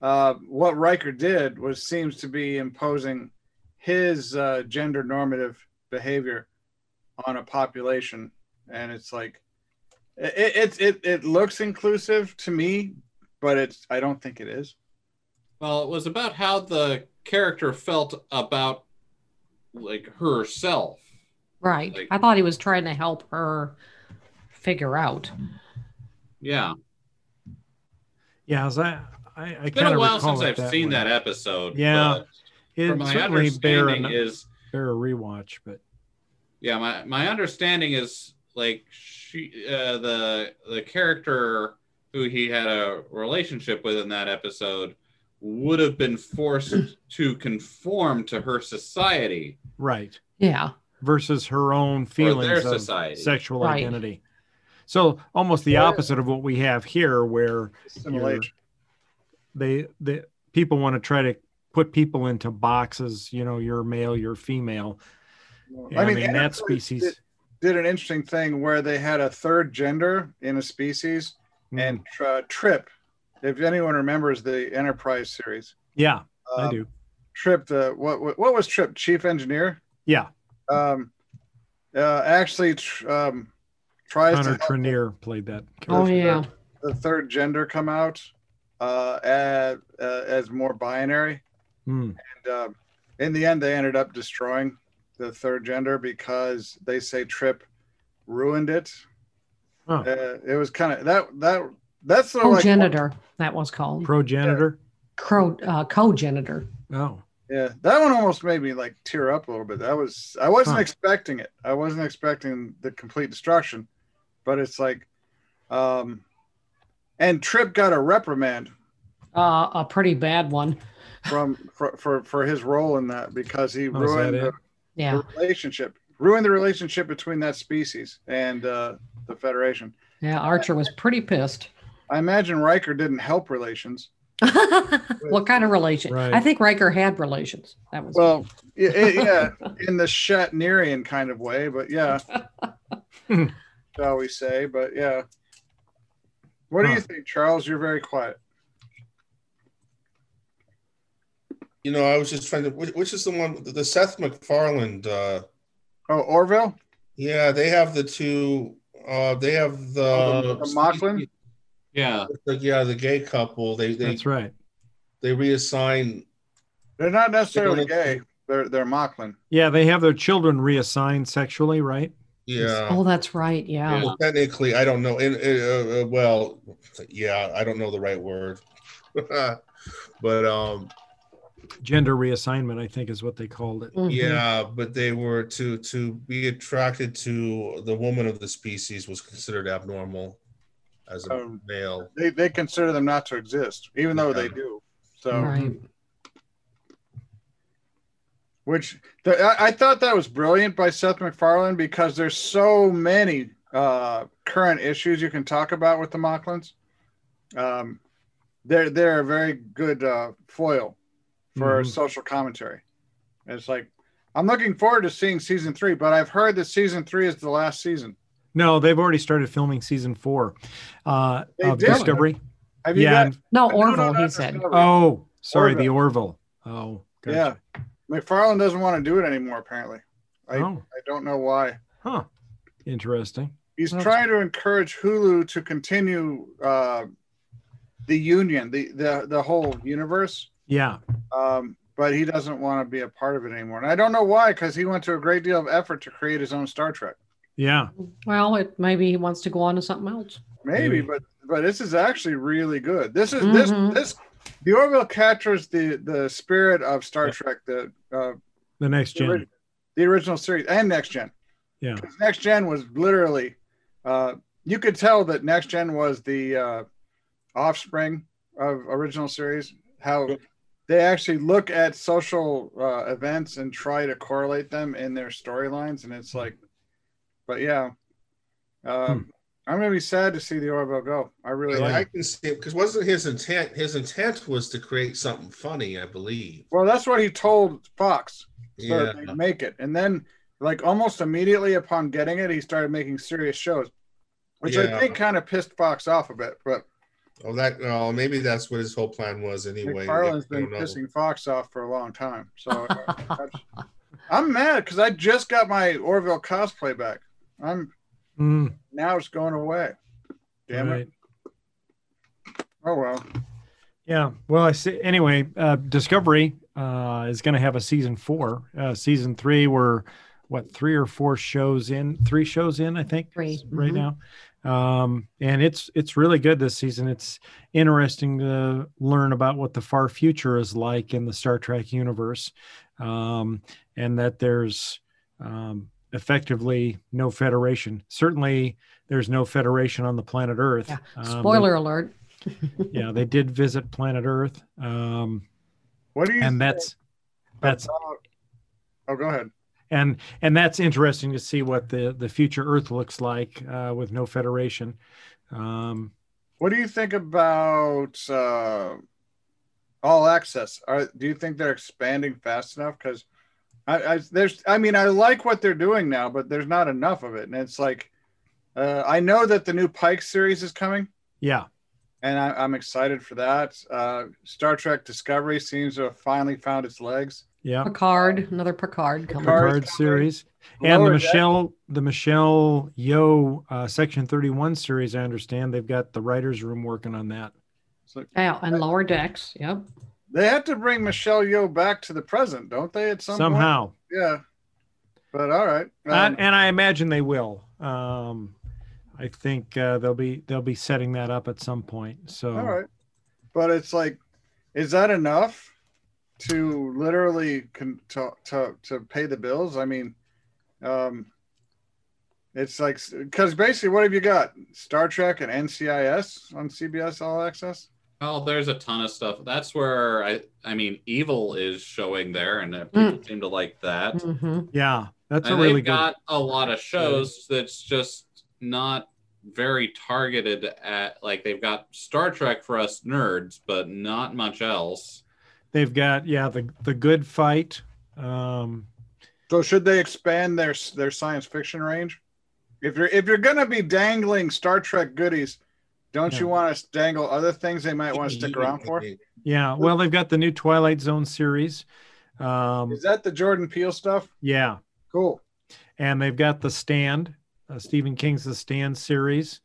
uh, what Riker did was seems to be imposing his uh, gender normative behavior on a population, and it's like it it, it it looks inclusive to me, but it's I don't think it is. Well, it was about how the character felt about like herself. Right. Like- I thought he was trying to help her figure out. Yeah. Yeah, as I I, I It's been a while since I've seen way. that episode. Yeah. but It From my certainly bear understanding is bear a rewatch, but yeah, my, my understanding is like she uh, the the character who he had a relationship with in that episode would have been forced to conform to her society. right Yeah. versus her own their feelings of society. sexual Right. identity. So almost the Yeah. opposite of what we have here, where they the people want to try to put people into boxes. You know, you're male, you're female. I mean, that species. did, did an interesting thing where they had a third gender in a species, Mm. and uh, Trip. If anyone remembers the Enterprise series, yeah, I um, do. Trip, the what what what was Trip? Chief engineer. Yeah, Um, uh, actually, tr- um, tries Connor to Trinneer played that. Oh yeah. the third gender come out uh, as, uh, as more binary. Mm. And um, in the end, they ended up destroying the third gender because they say Trip ruined it. Huh. Uh, it was kind of that that that's sort of like Progenitor, that was called. Progenitor. Cro- uh, cogenitor. Oh, yeah, that one almost made me like tear up a little bit. That was I wasn't Huh. expecting it. I wasn't expecting the complete destruction, but it's like, um, and Trip got a reprimand Uh, a pretty bad one. from for for, for his role in that because he Oh, ruined the. Yeah. the relationship, ruined the relationship between that species and uh, the Federation. Yeah. Archer was pretty pissed. I imagine Riker didn't help relations. what kind of relation? Right. I think Riker had relations. That was Well, yeah, yeah, in the Shatnerian kind of way, but yeah, shall we say? But yeah, what do you think, Charles? You're very quiet. You know, I was just trying to. Which, which is the one? The Seth MacFarlane. Uh, Oh, Orville. yeah, they have the two. Uh, they have the. Oh, the- the Moclan? Yeah. the- yeah, the gay couple. They they that's right. they reassign. They're not necessarily They don't- gay. They're they're Moclan. Yeah, they have their children reassigned sexually, right? Yeah. Oh, that's right. Yeah. Well, technically, I don't know. In, uh, uh, well, yeah, I don't know the right word, but um, Gender reassignment, I think, is what they called it. Mhm. yeah, but they were to to be attracted to the woman of the species was considered abnormal as a Um, male. They they consider them not to exist, even though they do. So, Right. which the, I, I thought that was brilliant by Seth MacFarlane because there's so many uh, current issues you can talk about with the Moclans. Um, they're they're a very good uh, foil for Mhm. social commentary. It's like I'm looking forward to seeing season three, but I've heard that season three is the last season. No, they've already started filming season four uh, They of did? Discovery. Have you Yeah. got? No, no, Orville, he said. no. Oh, sorry, the Orville. Oh, gotcha. Yeah, MacFarlane doesn't want to do it anymore. Apparently, I Oh, I don't know why. huh. Interesting. He's That's- trying to encourage Hulu to continue uh, the union, the the the whole universe, Yeah. um, but he doesn't want to be a part of it anymore. And I don't know why, because he went to a great deal of effort to create his own Star Trek. Yeah. Well, it maybe he wants to go on to something else. Maybe, Maybe. but but this is actually really good. This is Mhm. this this the Orville captures the the spirit of Star Yeah. Trek, the uh, The next the, gen. ori- the original series and Next Gen. Yeah, Next Gen was literally, uh, you could tell that Next Gen was the uh, offspring of original series. How they actually look at social uh, events and try to correlate them in their storylines, and it's like, but yeah, um, I'm gonna be sad to see the Orville go. I really Yeah. like. I can see because wasn't his intent? His intent was to create something funny, I believe. Well, that's what he told Fox. so Yeah. they'd make it. And then, like almost immediately upon getting it, he started making serious shows, which I think kind of pissed Fox off a bit. But Oh, that. Oh, maybe that's what his whole plan was anyway. MacFarlane's I been don't know. pissing Fox off for a long time. So uh, I'm mad because I just got my Orville cosplay back. I'm Mm, now it's going away. Damn right. it! Oh well. Yeah. Well, I see. Anyway, uh, Discovery uh, is going to have a season four. Uh, season three, we're what three or four shows in? Three shows in, I think, Three, right mhm. now. Um, and it's it's really good this season. It's interesting to learn about what the far future is like in the Star Trek universe, um, and that there's um, effectively no federation. Certainly, there's no federation on the planet Earth. Yeah. Um, Spoiler alert. yeah, they did visit planet Earth. Um, What do you? and that's that's about- Oh, go ahead. And and that's interesting to see what the the future Earth looks like uh, with no Federation. Um, What do you think about uh, all access? Are, do you think they're expanding fast enough? Because I, I there's I mean I like what they're doing now, but there's not enough of it, and it's like uh, I know that the new Pike series is coming, yeah, and I, I'm excited for that. Uh, Star Trek Discovery seems to have finally found its legs. Yeah. Picard, another Picard coming. Picard. Picard series and the Lower Deck- Michelle the Michelle Yeoh uh, Section Thirty One series. I understand they've got the writers' room working on that. So Yeah, and lower decks. Yep. they have to bring Michelle Yeoh back to the present, don't they? At some point? Somehow, yeah. But all right. Um, and, and I imagine they will. Um, I think uh, they'll be they'll be setting that up at some point. So All right. But it's like, is that enough to literally con- to, to, to pay the bills? I mean, um, it's like, because basically, what have you got? Star Trek and NCIS on CBS All Access? Well, there's a ton of stuff. That's where I, I mean, Evil is showing there, and uh, people seem to like that. hmm yeah, that's a and really they've good. got a lot of shows that's just not very targeted at like they've got Star Trek for us nerds, but not much else. They've got yeah the the good fight. Um, So should they expand their their science fiction range? If you're if you're gonna be dangling Star Trek goodies, don't Yeah. you want to dangle other things they might want to stick around for? yeah, well they've got the new Twilight Zone series. Um, Is that the Jordan Peele stuff? yeah, Cool. and they've got the Stand, uh, Stephen King's The Stand series.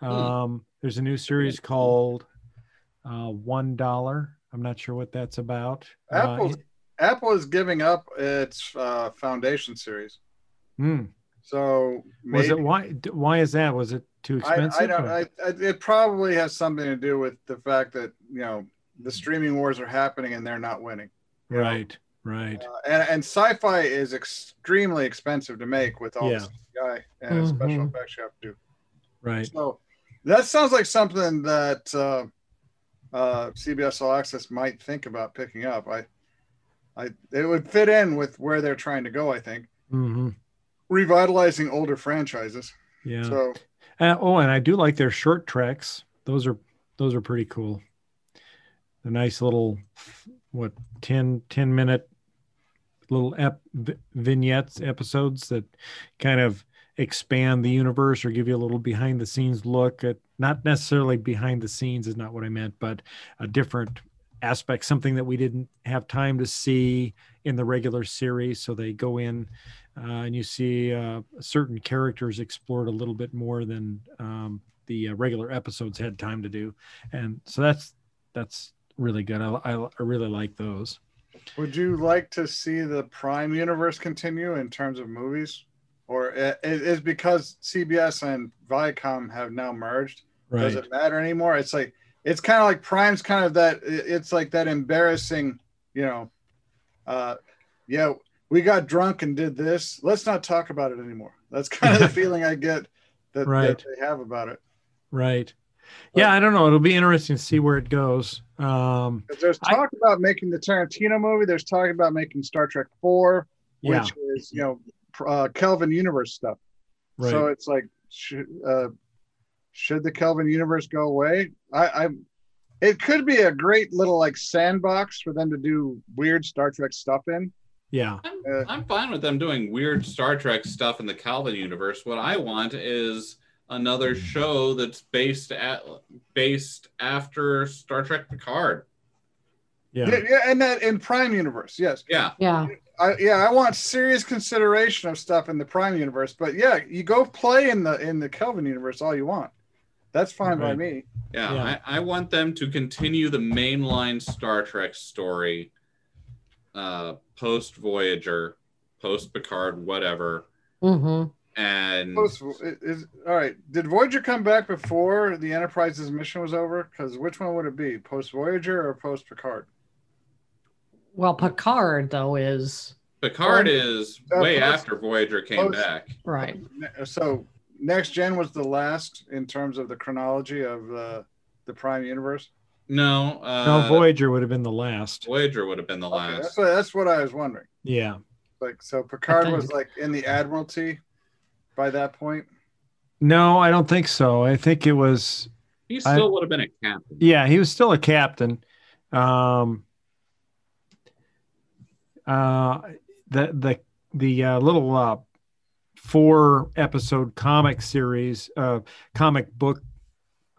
Um, There's a new series called uh, One Dollar. I'm not sure what that's about. Uh, Apple is giving up its uh, Foundation series. hmm. So Was it why? Why is that? Was it too expensive? I don't. I, I, it probably has something to do with the fact that you know the streaming wars are happening and they're not winning. you know? right, right. Uh, and and sci-fi is extremely expensive to make with all Yeah. the CGI and special Mhm. effects you have to do. Right. So that sounds like something that uh, uh, CBS All Access might think about picking up. I, I, it would fit in with where they're trying to go. I think hmm revitalizing older franchises. Yeah. So Uh, oh, and I do like their short treks. Those are those are pretty cool. The nice little what 10, 10 minute little ep, vignettes episodes that kind of expand the universe or give you a little behind the scenes look at not necessarily behind the scenes is not what I meant, but a different aspect, something that we didn't have time to see in the regular series. So they go in uh, and you see uh, certain characters explored a little bit more than um, the uh, regular episodes had time to do, and so that's that's really good. I, I, I really like those. would you like to see the Prime universe continue in terms of movies, or i- is because CBS and Viacom have now merged? does it matter anymore it's like it's kind of like prime's kind of that it's like that embarrassing you know uh yeah we got drunk and did this let's not talk about it anymore that's kind of the feeling i get that, Right. that they have about it Right. Yeah, I don't know. It'll be interesting to see where it goes. Um, there's I- talk about making the tarantino movie there's talk about making star trek 4 yeah. which is you know uh, kelvin universe stuff Right. so it's like should, uh, should the kelvin universe go away I, I it could be a great little like sandbox for them to do weird star trek stuff in yeah. I'm, Uh, I'm fine with them doing weird Star Trek stuff in the Kelvin universe. What I want is another show that's based at based after Star Trek Picard. Yeah. Yeah. yeah and that in prime universe yes Yeah, Yeah. I, yeah i want serious consideration of stuff in the prime universe but yeah you go play in the in the kelvin universe all you want that's fine by me yeah. Yeah. I, I want them to continue the mainline Star Trek story, uh, post Voyager, post Picard, whatever, hmm and Post, is, is- all right did voyager come back before the enterprise's mission was over because which one would it be post voyager or post picard Well, Picard though is Picard is uh, way post- after Voyager came post- back. right. So next gen was the last in terms of the chronology of the the Prime universe. No, uh, No, Voyager would have been the last. Voyager would have been the Okay, last. that's what that's what I was wondering. Yeah. Like so, Picard think- was like in the Admiralty by that point. No, I don't think so. I think it was He I- still would have been a captain. yeah, he was still a captain. Um, uh, the the the uh, little uh, four episode comic series, uh, comic book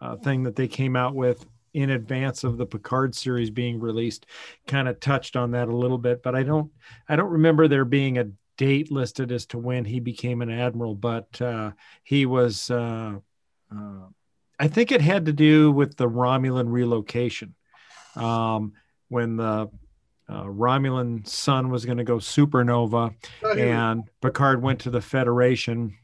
uh, thing that they came out with in advance of the Picard series being released, kind of touched on that a little bit. But I don't I don't remember there being a date listed as to when he became an admiral, but uh, he was. Uh, uh, I think it had to do with the Romulan relocation. Um, when the uh, Romulan sun was going to go supernova, and Picard went to the Federation.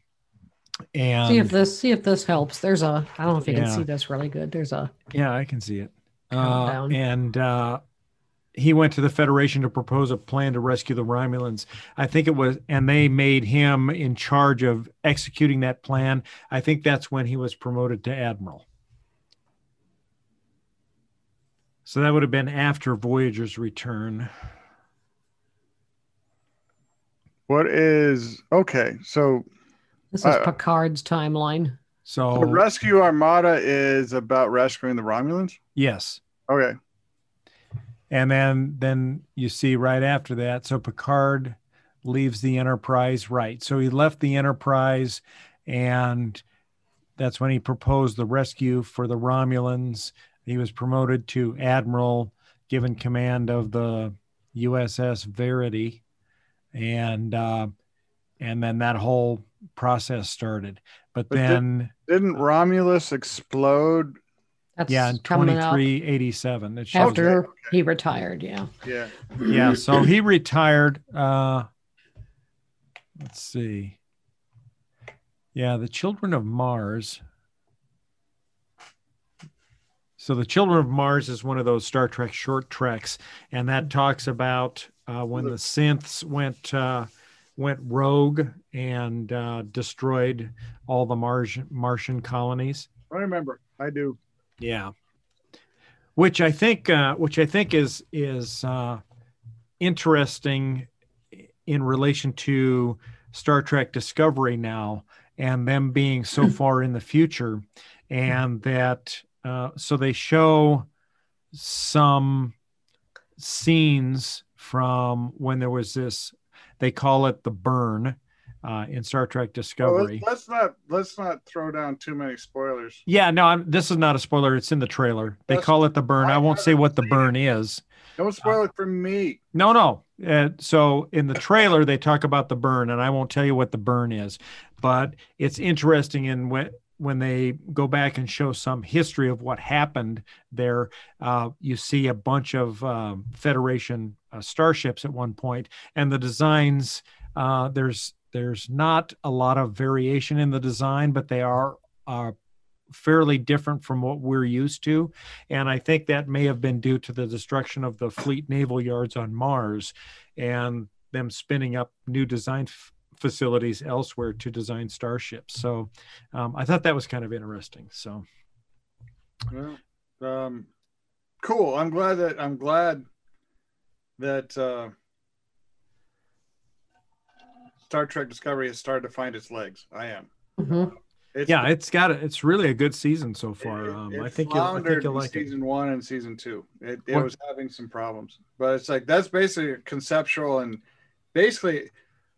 And see if this see if this helps. There's a I don't know if you Yeah. can see this really good. There's a yeah, I can see it. Uh, and uh, he went to the Federation to propose a plan to rescue the Romulans. I think it was, and they made him in charge of executing that plan. I think that's when he was promoted to admiral. So that would have been after Voyager's return. What is okay? So this is Uh, Picard's timeline. So the Rescue Armada is about rescuing the Romulans. yes, Okay, and then then you see right after that. So Picard leaves the Enterprise. Right. So he left the Enterprise, and that's when he proposed the rescue for the Romulans. He was promoted to admiral, given command of the USS Verity, and uh, and then that whole process started. But, But then, didn't Romulus explode? That's yeah, in 2387, it after Okay. he retired. Yeah. Yeah, yeah so he retired uh let's see yeah the children of mars so the children of mars is one of those star trek short treks and that talks about uh, when the synths went uh, went rogue and uh, destroyed all the Mars- martian colonies I remember. I do. yeah. Which I think, uh, which I think is is uh, interesting in relation to Star Trek Discovery now, and them being so far in the future, and that uh, so they show some scenes from when there was this. They call it the burn uh, in Star Trek Well, Discovery. let's, let's not let's not throw down too many spoilers. Yeah, no, I'm, this is not a spoiler. It's in the trailer. They That's- call it the burn. I, I won't say what the burn is. Don't spoil it for me. No, no. Uh, so in the trailer, they talk about the burn, and I won't tell you what the burn is, but it's interesting in when when they go back and show some history of what happened there. Uh, you see a bunch of um, Federation uh, starships at one point, and the designs. Uh, there's there's not a lot of variation in the design, but they are uh, fairly different from what we're used to. And I think that may have been due to the destruction of the fleet naval yards on Mars and them spinning up new design f- facilities elsewhere to design starships. So um, I thought that was kind of interesting. So Well, um, cool. I'm glad that I'm glad that uh, Star Trek Discovery has started to find its legs. I am. Mhm. It's, yeah, it's got it. It's really a good season so far. It, Um, it I think you'll, I think you'll in like it. season one and season two. It, it What- was having some problems, but it's like that's basically conceptual and basically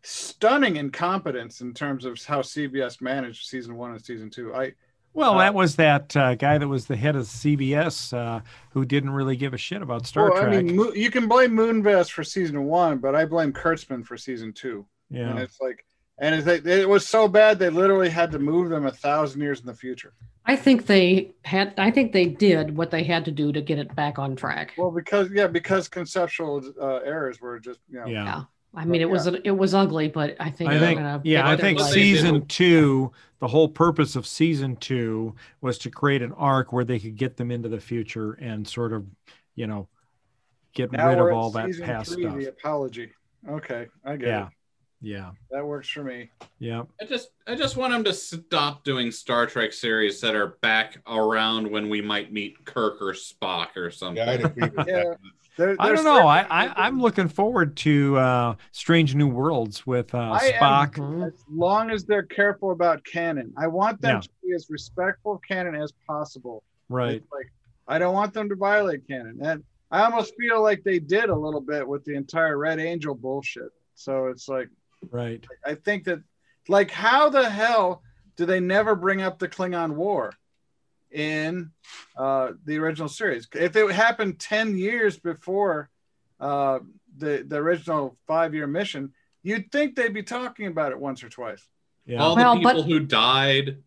stunning incompetence in terms of how CBS managed season one and season two. I Well, Uh, that was that uh, guy that was the head of CBS uh, who didn't really give a shit about Star well, Trek. I mean, Mo- you can blame Moonves for season one, but I blame Kurtzman for season two. Yeah, And yeah. it's like, and it's like, it was so bad they literally had to move them a thousand years in the future. I think they had. I think they did what they had to do to get it back on track. Well, because yeah, because conceptual uh, errors were just you know. Yeah. Yeah. I mean, it was it was ugly, but I think I think, gonna yeah, I think What legs. season two, the whole purpose of season two was to create an arc where they could get them into the future and sort of, you know, get Now rid of all that season past three, stuff. The apology. Okay, I get Yeah. it. Yeah. That works for me. Yeah. I just I just want them to stop doing Star Trek series that are back around when we might meet Kirk or Spock or something. Yeah, I'd agree with Yeah. That. There- I don't know. I, I I'm looking forward to uh, Strange New Worlds with uh, I am- Spock. Mhm. as long as they're careful about canon. I want them Yeah. to be as respectful of canon as possible. Right. It's like I don't want them to violate canon, and I almost feel like they did a little bit with the entire Red Angel bullshit. So it's like Right. I think that, like, how the hell do they never bring up the Klingon War in uh, the original series? If it happened ten years before uh, the the original five year mission, you'd think they'd be talking about it once or twice. Yeah. All Well, the but- people who died,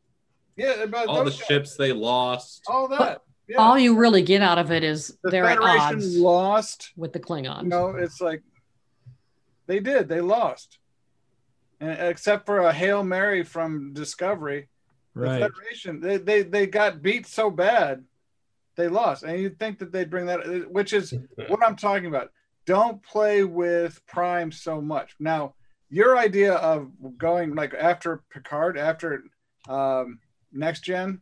Yeah, about all the guys, ships they lost. all that. Yeah. All you really get out of it is the they're at Federation odds lost. with the Klingons. You know, it's like they did. They lost, and except for a hail mary from Discovery, the Federation they, they they got beat so bad, they lost. And you'd think that they'd bring that, which is what I'm talking about. Don't play with Prime so much. Now, your idea of going like after Picard, after um, Next Gen,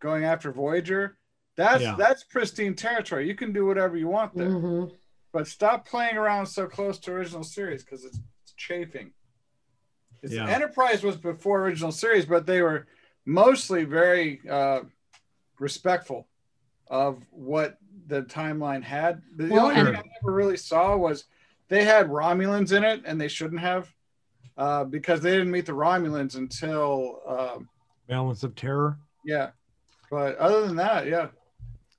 going after Voyager, that's Yeah. that's pristine territory. You can do whatever you want there Mhm. but stop playing around so close to original series because it's, it's chafing. It's, Yeah. Enterprise was before original series, but they were mostly very uh, respectful of what the timeline had. The Well, only thing I never really saw was they had Romulans in it, and they shouldn't have uh, because they didn't meet the Romulans until um, Balance of Terror. yeah. But other than that, yeah,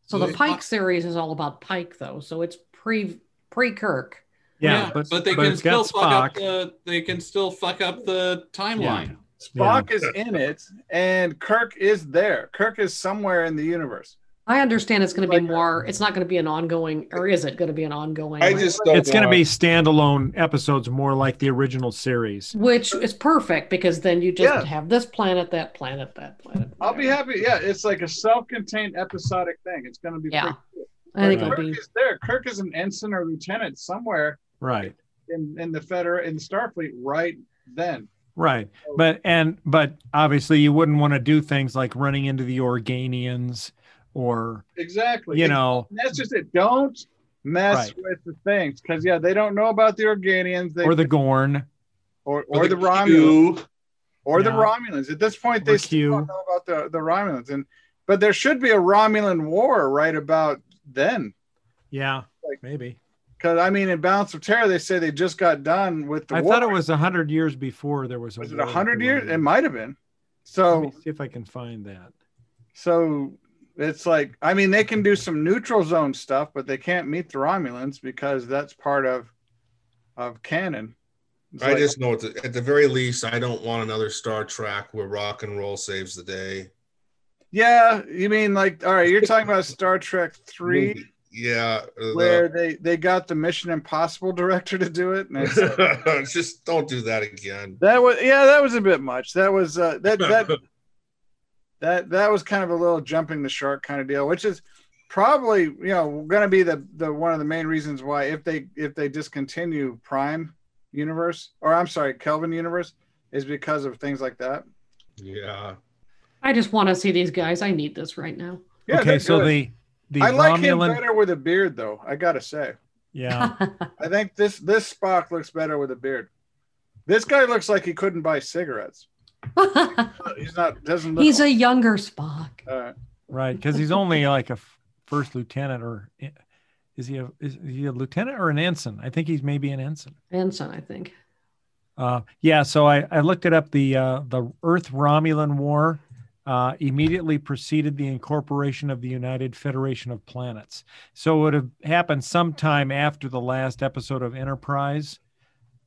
So the Pike series is all about Pike, though. So it's pre pre Kirk. Yeah, but but they but can still fuck up the they can still fuck up the timeline. Spock is in it, and Kirk is there. Kirk is somewhere in the universe. I understand it's going to be Like- more. It's not going to be an ongoing, or is it going to be an ongoing? I just don't It's going to be standalone episodes, more like the original series. which is perfect because then you just Yeah. have this planet, that planet, that planet. I'll be happy. Yeah, it's like a self-contained episodic thing. It's going to be. Yeah. cool. I think But it'll Kirk be. is there. Kirk is an ensign or lieutenant somewhere Right. in in the Feder in Starfleet right then. Right. But and but obviously you wouldn't want to do things like running into the Organians or Exactly. you know And that's just it. Don't mess Right. with the things because yeah, they don't know about the Organians. They, or the Gorn. or, or the, Q. Romulans or the Romulans. At this point, they Or still Q. don't know about the the Romulans. And but there should be a Romulan war right about then. Yeah. Like- maybe. Because I mean, in Balance of Terror, they say they just got done with the I war. thought it was a hundred years before there was a was it a hundred years? It might have been. Let So me see if I can find that. so it's like I mean they can do some neutral zone stuff, but they can't meet the Romulans because that's part of of canon. It's I like- just know at the, at the very least, I don't want another Star Trek where rock and roll saves the day. yeah. You mean like all right? You're talking about Star Trek three, Movie. Yeah. uh, where they they got the Mission Impossible director to do it, and it's, the- just don't do that again. that was yeah, that was a bit much. That was uh, that that that that was kind of a little jumping the shark kind of deal, which is probably you know going to be the the one of the main reasons why if they if they discontinue Prime Universe or I'm sorry Kelvin Universe is because of things like that. Yeah. I just want to see these guys. I need this right now. Yeah, okay, so good. the the I like him better with a beard though. I gotta say, yeah. I think this this Spock looks better with a beard. This guy looks like he couldn't buy cigarettes. He's not doesn't look. He's a younger Spock. uh, Right, because he's only like a f- first lieutenant, or is he a is he a lieutenant or an ensign? I think he's maybe an ensign. Ensign, I think. Uh, yeah, so I, I looked it up. The uh, the Earth Romulan War uh, immediately preceded the incorporation of the United Federation of Planets. So it would have happened sometime after the last episode of Enterprise,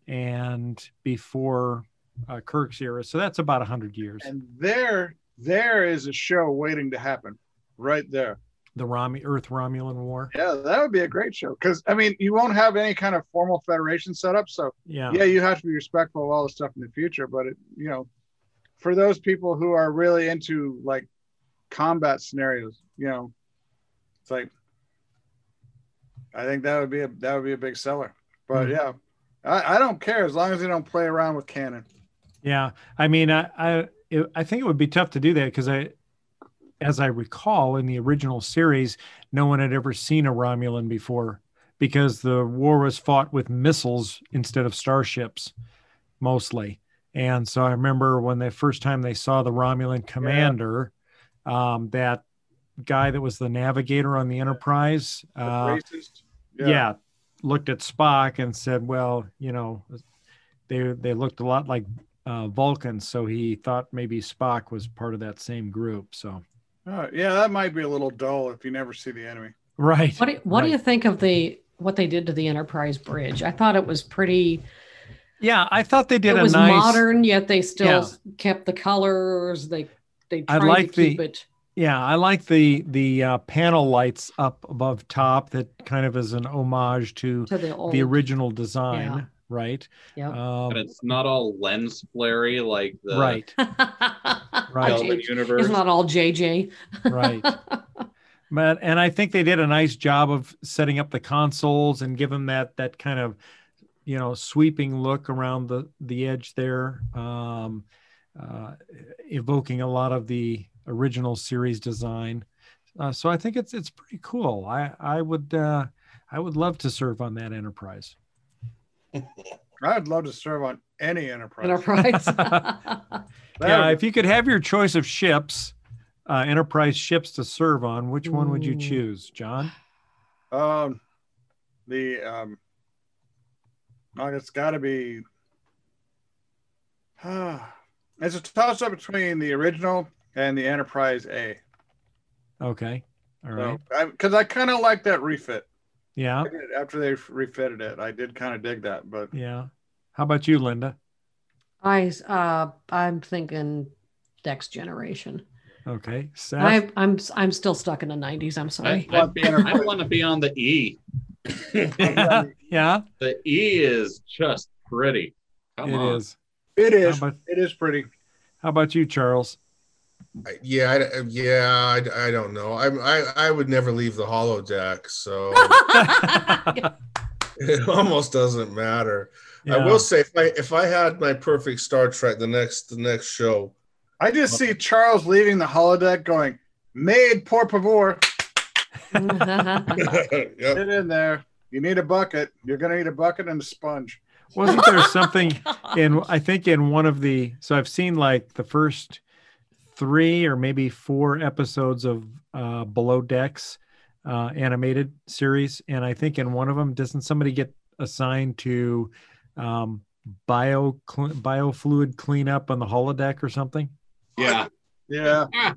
and before uh, Kirk's era. So that's about hundred years. and there there is a show waiting to happen right there. The Rom- Earth Romulan War. Yeah, that would be a great show because I mean you won't have any kind of formal federation set up, so Yeah. yeah, you have to be respectful of all the stuff in the future. But it, you know, for those people who are really into like combat scenarios, you know, it's like I think that would be a that would be a big seller. But Mhm. yeah, I, I don't care as long as they don't play around with canon. Yeah, I mean, I I, it, I think it would be tough to do that because I, as I recall, in the original series, no one had ever seen a Romulan before. because the war was fought with missiles instead of starships mostly. And so I remember when the first time they saw the Romulan commander, um, that guy that was the navigator on the Enterprise, The uh, racist. yeah. looked at Spock and said, "Well, you know, they they looked a lot like uh, Vulcans, so he thought maybe Spock was part of that same group." So, Oh, yeah, that might be a little dull if you never see the enemy. right. What do, what do you think of the what they did to the Enterprise Bridge? I thought it was pretty. Yeah, I thought they did it a was nice. modern, yet they still Yeah. kept the colors. They they I tried like to keep the- it. Yeah, I like the the uh, panel lights up above top that kind of is an homage to To the old, the original design, Yeah. right? Yeah. Um, and it's not all lens flary like the right, Right. Kelvin It's not all JJ. right. But and I think they did a nice job of setting up the consoles and give them that that kind of you know sweeping look around the the edge there, um, uh, evoking a lot of the original series design. Uh, so I think it's it's pretty cool. I I would uh, I would love to serve on that Enterprise. I'd love to serve on any enterprise. Enterprise. Yeah, if you could have your choice of ships, uh, Enterprise ships to serve on, which one would you choose, John? Um, the um, it's got to be. it's a toss up between the original and the Enterprise A. Okay, all right. Because I, kind of like that refit. Yeah, After they refitted it, I did kind of dig that. But yeah. How about you, Linda? I uh I'm thinking next generation. Okay, Seth. I I'm I'm still stuck in the 90s. I'm sorry. I'd be, I want to be on the E. yeah, yeah, The E is just pretty. Come it on. Is. It is. About, it is pretty. how about you, Charles? Yeah, I, yeah, I, I don't know. I, I I would never leave the holodeck, so it almost doesn't matter. I will say, if I if I had my perfect Star Trek, the next the next show, I just uh, see Charles leaving the holodeck going, made por favor, Yep. get in there. You need a bucket. You're going to need a bucket and a sponge. Wasn't there something in? I think in one of the. So I've seen like the first three or maybe four episodes of uh, Below Decks uh, animated series, and I think in one of them, doesn't somebody get assigned to um, bio cl- biofluid cleanup on the holodeck or something? Yeah. Yeah.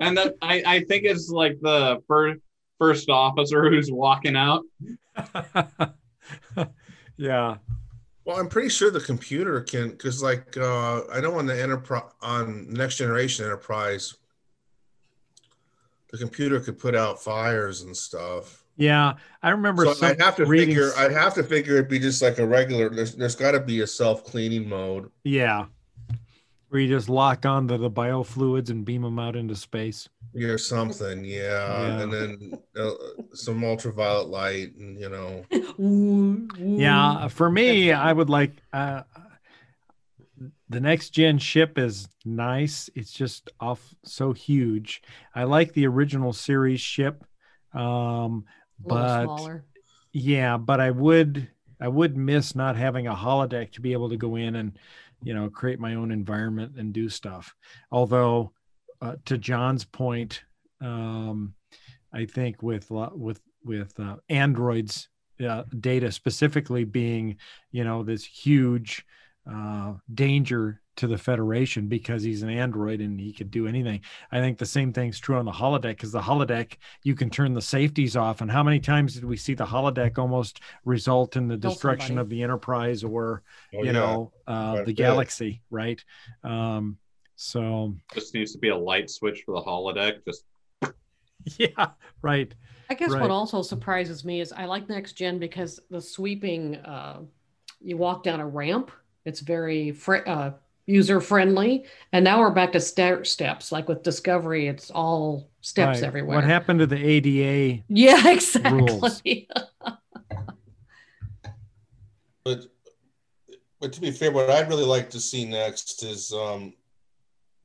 and that I, I think it's like the first first officer who's walking out. yeah. Well, I'm pretty sure the computer can, because like uh, I know on the enterprise on Next Generation Enterprise, the computer could put out fires and stuff. Yeah, I remember. So some I'd have to reading figure. I'd have to figure it'd be just like a regular. There's, there's got to be a self cleaning mode. yeah, where you just lock onto the biofluids and beam them out into space. or something, yeah. Yeah. And then uh, some ultraviolet light, and you know, Ooh, ooh. Yeah, for me, I would like uh, the next gen ship is nice. It's just off so huge. I like the original series ship, um, but smaller. yeah, but I would I would miss not having a holodeck to be able to go in and you know create my own environment and do stuff. Although, uh, to John's point, um, I think with with with uh, androids uh, data specifically being you know this huge uh, danger to the Federation because he's an android and he could do anything. I think the same thing's true on the holodeck because the holodeck you can turn the safeties off. And how many times did we see the holodeck almost result in the Kill destruction somebody. of the Enterprise or Oh, you yeah. know uh, the bit. galaxy, right? Um, so Just needs to be a light switch for the holodeck. Just yeah, right. I guess Right. what also surprises me is I like next gen because the sweeping, uh, you walk down a ramp. It's very fr- uh, user friendly, and now we're back to stair steps. Like with Discovery, it's all steps right. everywhere. What happened to the ADA? Yeah, exactly. but but to be fair, what I'd really like to see next is um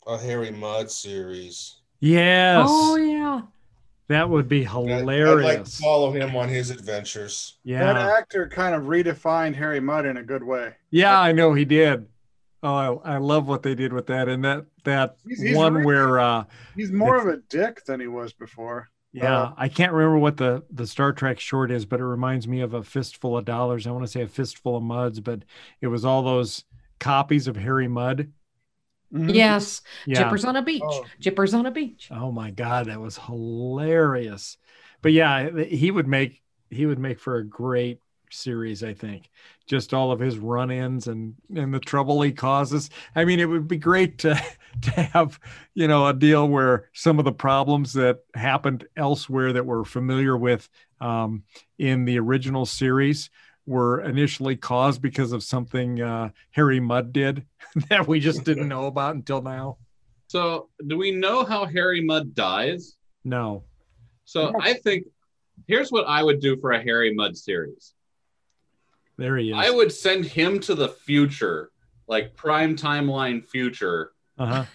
a Harry Mudd series. Yes. Oh yeah. That would be I'd- I'd like to hilarious. follow him on his adventures. Yeah. That actor kind of redefined Harry Mudd in a good way. Yeah, I know he did. Oh, I, I love what they did with that. And that that He's- he's one really- where uh He's more of a dick than he was before. yeah, Uh, I can't remember what the the Star Trek short is, but it reminds me of a fistful of dollars. I want to say a fistful of muds, but it was all those copies of Harry Mudd. Mhm. Yes. Yeah. Jippers on a beach. Oh. Jippers on a beach. Oh my god, that was hilarious. But yeah, he would make he would make for a great series, I think. Just all of his run-ins and and the trouble he causes. I mean, it would be great to to have, you know, a deal where some of the problems that happened elsewhere that we're familiar with um, in the original series were initially caused because of something uh, Harry Mudd did that we just didn't know about until now. So, do we know how Harry Mudd dies? No. So, I think here's what I would do for a Harry Mudd series. There he is. I would send him to the future, like prime timeline future, uh-huh.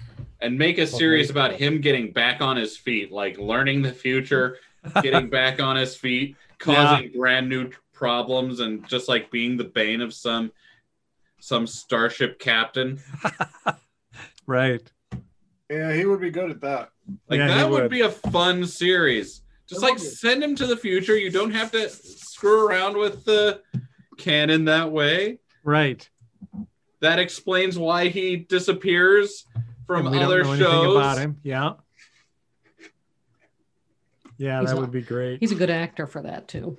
and make a series about him getting back on his feet, like learning the future, getting back on his feet, causing brand new problems, and just like being the bane of some some starship captain. Right. Yeah, he would be good at that. Like Yeah, that would. would. be a fun series. Just It like send him to the future. You don't have to screw around with the canon that way. Right. That explains why he disappears from And we don't other know shows. about him. Yeah. Yeah, He's that not- would be great. He's a good actor for that too.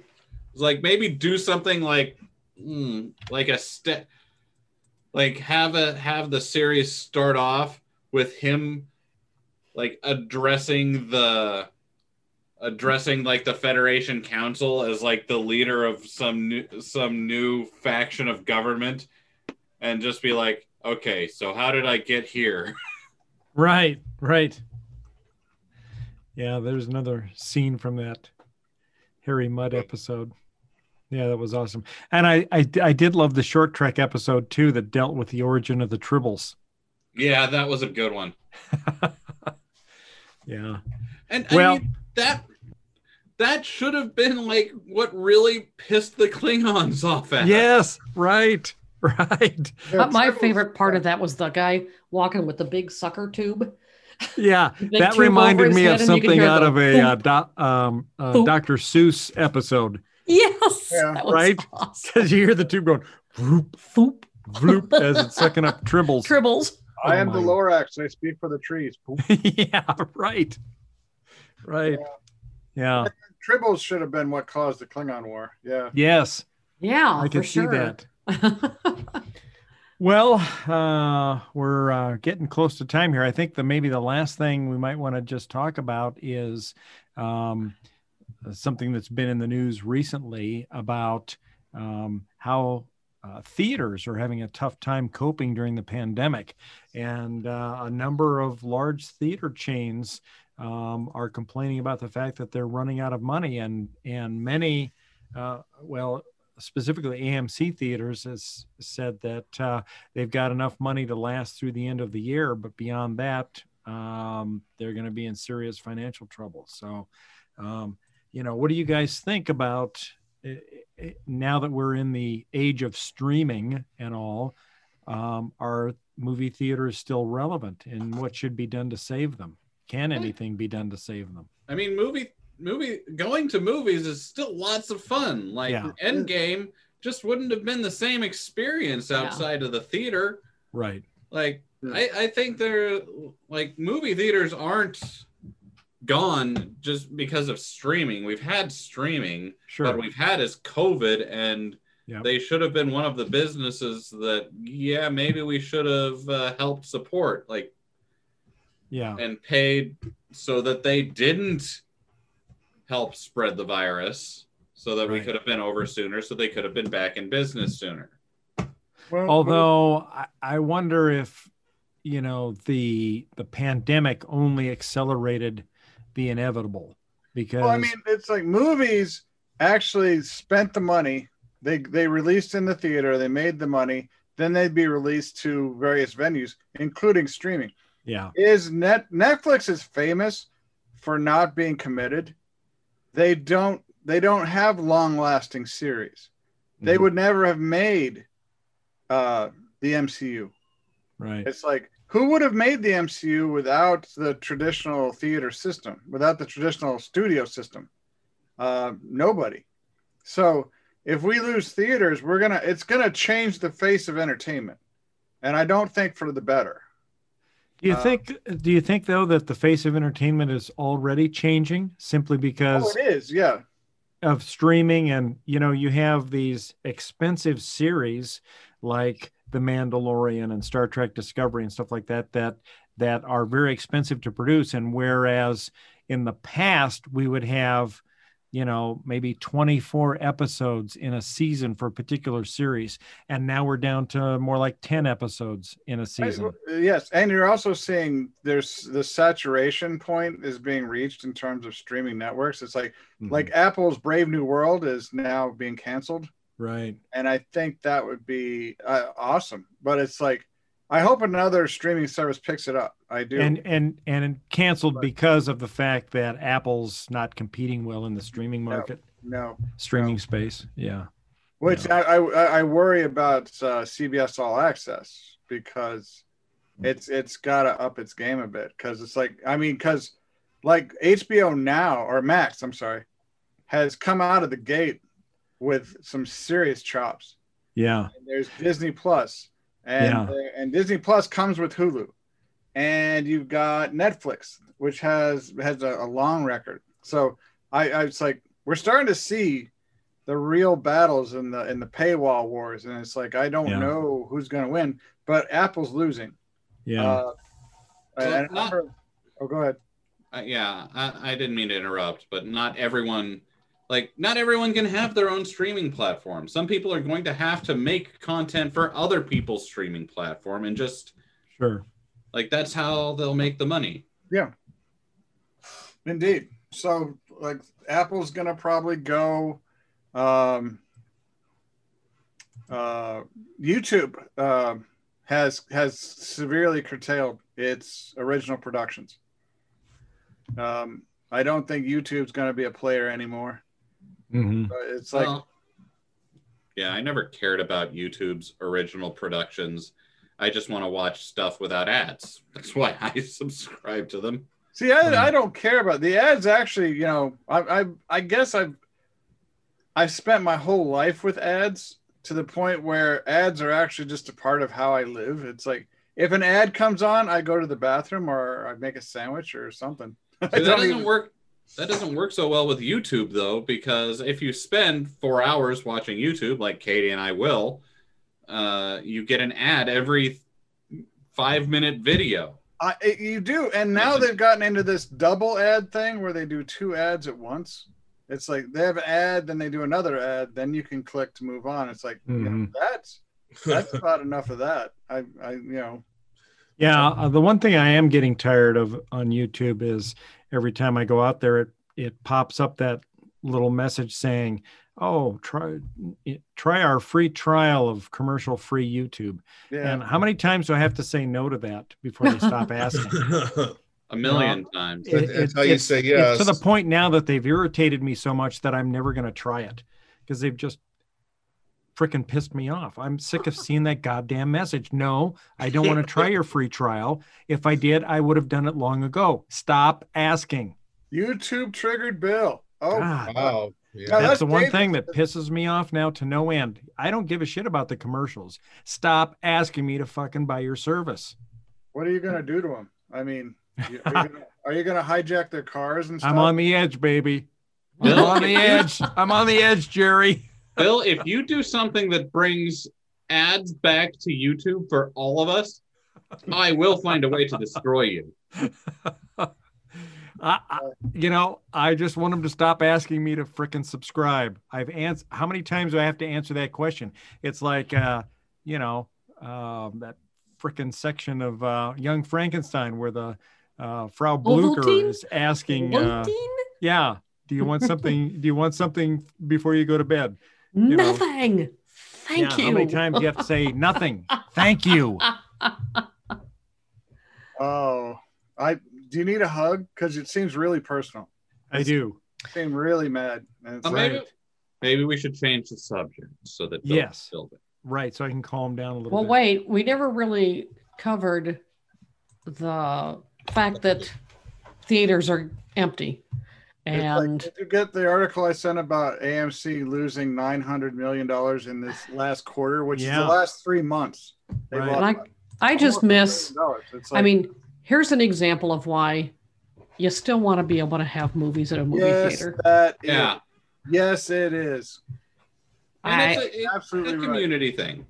Like maybe do something like hmm, like a step like have a have the series start off with him like addressing the addressing like the Federation Council as like the leader of some new some new faction of government and just be like, okay, so how did I get here? Right. Right. Yeah, there's another scene from that Harry Mudd episode. Yeah, that was awesome. And I, I I did love the short trek episode too that dealt with the origin of the tribbles. yeah, that was a good one. yeah. And Well- I mean, that that should have been like what really pissed the Klingons off at. us. Yes, right. Right. Yeah, Uh, my favorite part of that was the guy walking with the big sucker tube. Yeah, that tube reminded me of and you can something out of a uh, do, um, uh, Dr. Seuss episode Yes, Yeah. that was Right? awesome. because you hear the tube going vroop, Foop. vroop as it's sucking up tribbles. Tribbles. I Oh am the. Lorax. I speak for the trees. Yeah, right. Right. Yeah. Tribbles should have been what caused the Klingon War. Yeah. Yes, Yeah, I can see sure. that. Well, uh, we're uh, getting close to time here. I think the maybe the last thing we might want to just talk about is um, something that's been in the news recently about um, how uh, theaters are having a tough time coping during the pandemic, and uh, a number of large theater chains um, are complaining about the fact that they're running out of money, and and many, uh, well, specifically AMC theaters has said that uh, they've got enough money to last through the end of the year, but beyond that, um, they're going to be in serious financial trouble. So, um, you know, what do you guys think about uh, uh, now that we're in the age of streaming and all? Um, are movie theaters still relevant, and what should be done to save them? Can anything be done to save them? I mean, movie movie going to movies is still lots of fun. Like Yeah. Endgame just wouldn't have been the same experience Yeah. outside of the theater. Right. Like. I, I think they're like movie theaters aren't gone just because of streaming. We've had streaming, Sure. but we've had is COVID and Yep. they should have been one of the businesses that yeah, maybe we should have uh, helped support like yeah. and paid so that they didn't help spread the virus so that we could have been over sooner so they could have been back in business sooner Well, although I, I wonder if you know the the pandemic only accelerated the inevitable because Well, I mean, it's like movies actually spent the money. They they released in the theater. They made the money. Then they'd be released to various venues, including streaming. Yeah Is net Netflix is famous for not being committed they don't they don't have long lasting series. They Mhm. would never have made uh, the MCU. right. It's like who would have made the MCU without the traditional theater system, without the traditional studio system? Uh, nobody. So if we lose theaters, we're gonna it's gonna change the face of entertainment, and I don't think for the better. Do you Uh, think? Do you think though that the face of entertainment is already changing simply because Oh, it is, yeah. of streaming and you know you have these expensive series like The Mandalorian and Star Trek Discovery and stuff like that that that are very expensive to produce and whereas in the past we would have you know maybe 24 episodes in a season for a particular series and now we're down to more like 10 episodes in a season yes, and you're also seeing there's the saturation point is being reached in terms of streaming networks. It's like Mhm. like Apple's Brave New World is now being canceled, right and I think that would be uh, awesome. But it's like I hope another streaming service picks it up. I do. and and and canceled But- because of the fact that Apple's not competing well in the streaming market, no, streaming space. Yeah, which. I, I I worry about uh, CBS All Access because it's it's got to up its game a bit because it's like I mean because like HBO now or Max I'm sorry has come out of the gate with some serious chops. yeah, And there's Disney Plus and and Disney Plus comes with Hulu, and you've got Netflix which has has a, a long record. So I, I it's like we're starting to see the real battles in the in the paywall wars, and it's like I don't Yeah. know who's going to win, but Apple's losing. yeah. Uh, So not- remember- oh, go ahead. Uh, yeah, I, I didn't mean to interrupt, but not everyone, like, not everyone can have their own streaming platform. Some people are going to have to make content for other people's streaming platform, and just sure. like that's how they'll make the money. Yeah. Indeed. So like Apple's gonna probably go um uh YouTube um has has severely curtailed its original productions. Um I don't think YouTube's gonna be a player anymore. Hmm it's like Well, yeah, I never cared about YouTube's original productions. I just want to watch stuff without ads. That's why I subscribe to them. See, I, Hmm. I don't care about the ads. Actually, you know, I, I I guess I've I've spent my whole life with ads to the point where ads are actually just a part of how I live. It's like if an ad comes on, I go to the bathroom or I make a sandwich or something. I See, that doesn't even- work. That doesn't work so well with YouTube though, because if you spend four hours watching YouTube, like Katie and I will, uh, you get an ad every five minute video. I, it- you do, and now Listen. they've gotten into this double ad thing where they do two ads at once. It's like they have an ad, then they do another ad, then you can click to move on. It's like you know, Mhm. that's that's about enough of that. I, I, you know, Yeah, uh, the one thing I am getting tired of on YouTube is every time I go out there, it it pops up that little message saying, "Oh, try try our free trial of commercial free YouTube." yeah. And how many times do I have to say no to that before they stop asking? A million times. It- That's it- how you it's- say it's yes. to the point now that they've irritated me so much that I'm never going to try it because they've just freaking pissed me off. I'm sick of seeing that goddamn message. No, I don't want to try your free trial. If I did, I would have done it long ago. Stop asking. YouTube triggered Bill. Oh, God, wow. Yeah. that's that's the one David. thing that pisses me off now to no end. I don't give a shit about the commercials. Stop asking me to fucking buy your service. what are you gonna do to them? I mean, are, you gonna, are you gonna hijack their cars and stuff? I'm on the edge, baby. I'm on the edge. I'm on the edge, Jerry. Bill, if you do something that brings ads back to YouTube for all of us, I will find a way to destroy you. I, I, you know, I just want them to stop asking me to frickin' subscribe. I've answered. How many times do I have to answer that question? It's like, uh, you know, um, that frickin' section of uh, Young Frankenstein where the uh, Frau Blucher Ovaltine? is asking, uh, yeah, do you want something? do you want something before you go to bed? Know. Nothing. Thank yeah, you. How many times do you have to say nothing? Thank you. Oh, I do you need a hug? Because it seems really personal. I do. I seem really mad. And it's like, maybe, maybe we should change the subject so that Bill Yes. filled it. Right. So I can calm down a little Well, bit. wait, we never really covered the fact that theaters are empty. It's like, And did you get the article I sent about AMC losing nine hundred million dollars in this last quarter, which is the last three months? They Right. lost And I, I just miss, billion dollars. It's I mean, here's an example of why you still want to be able to have movies at a movie yes, theater. that is. Yeah. Yes, it is. And I- it's a, it's Absolutely a right. community thing.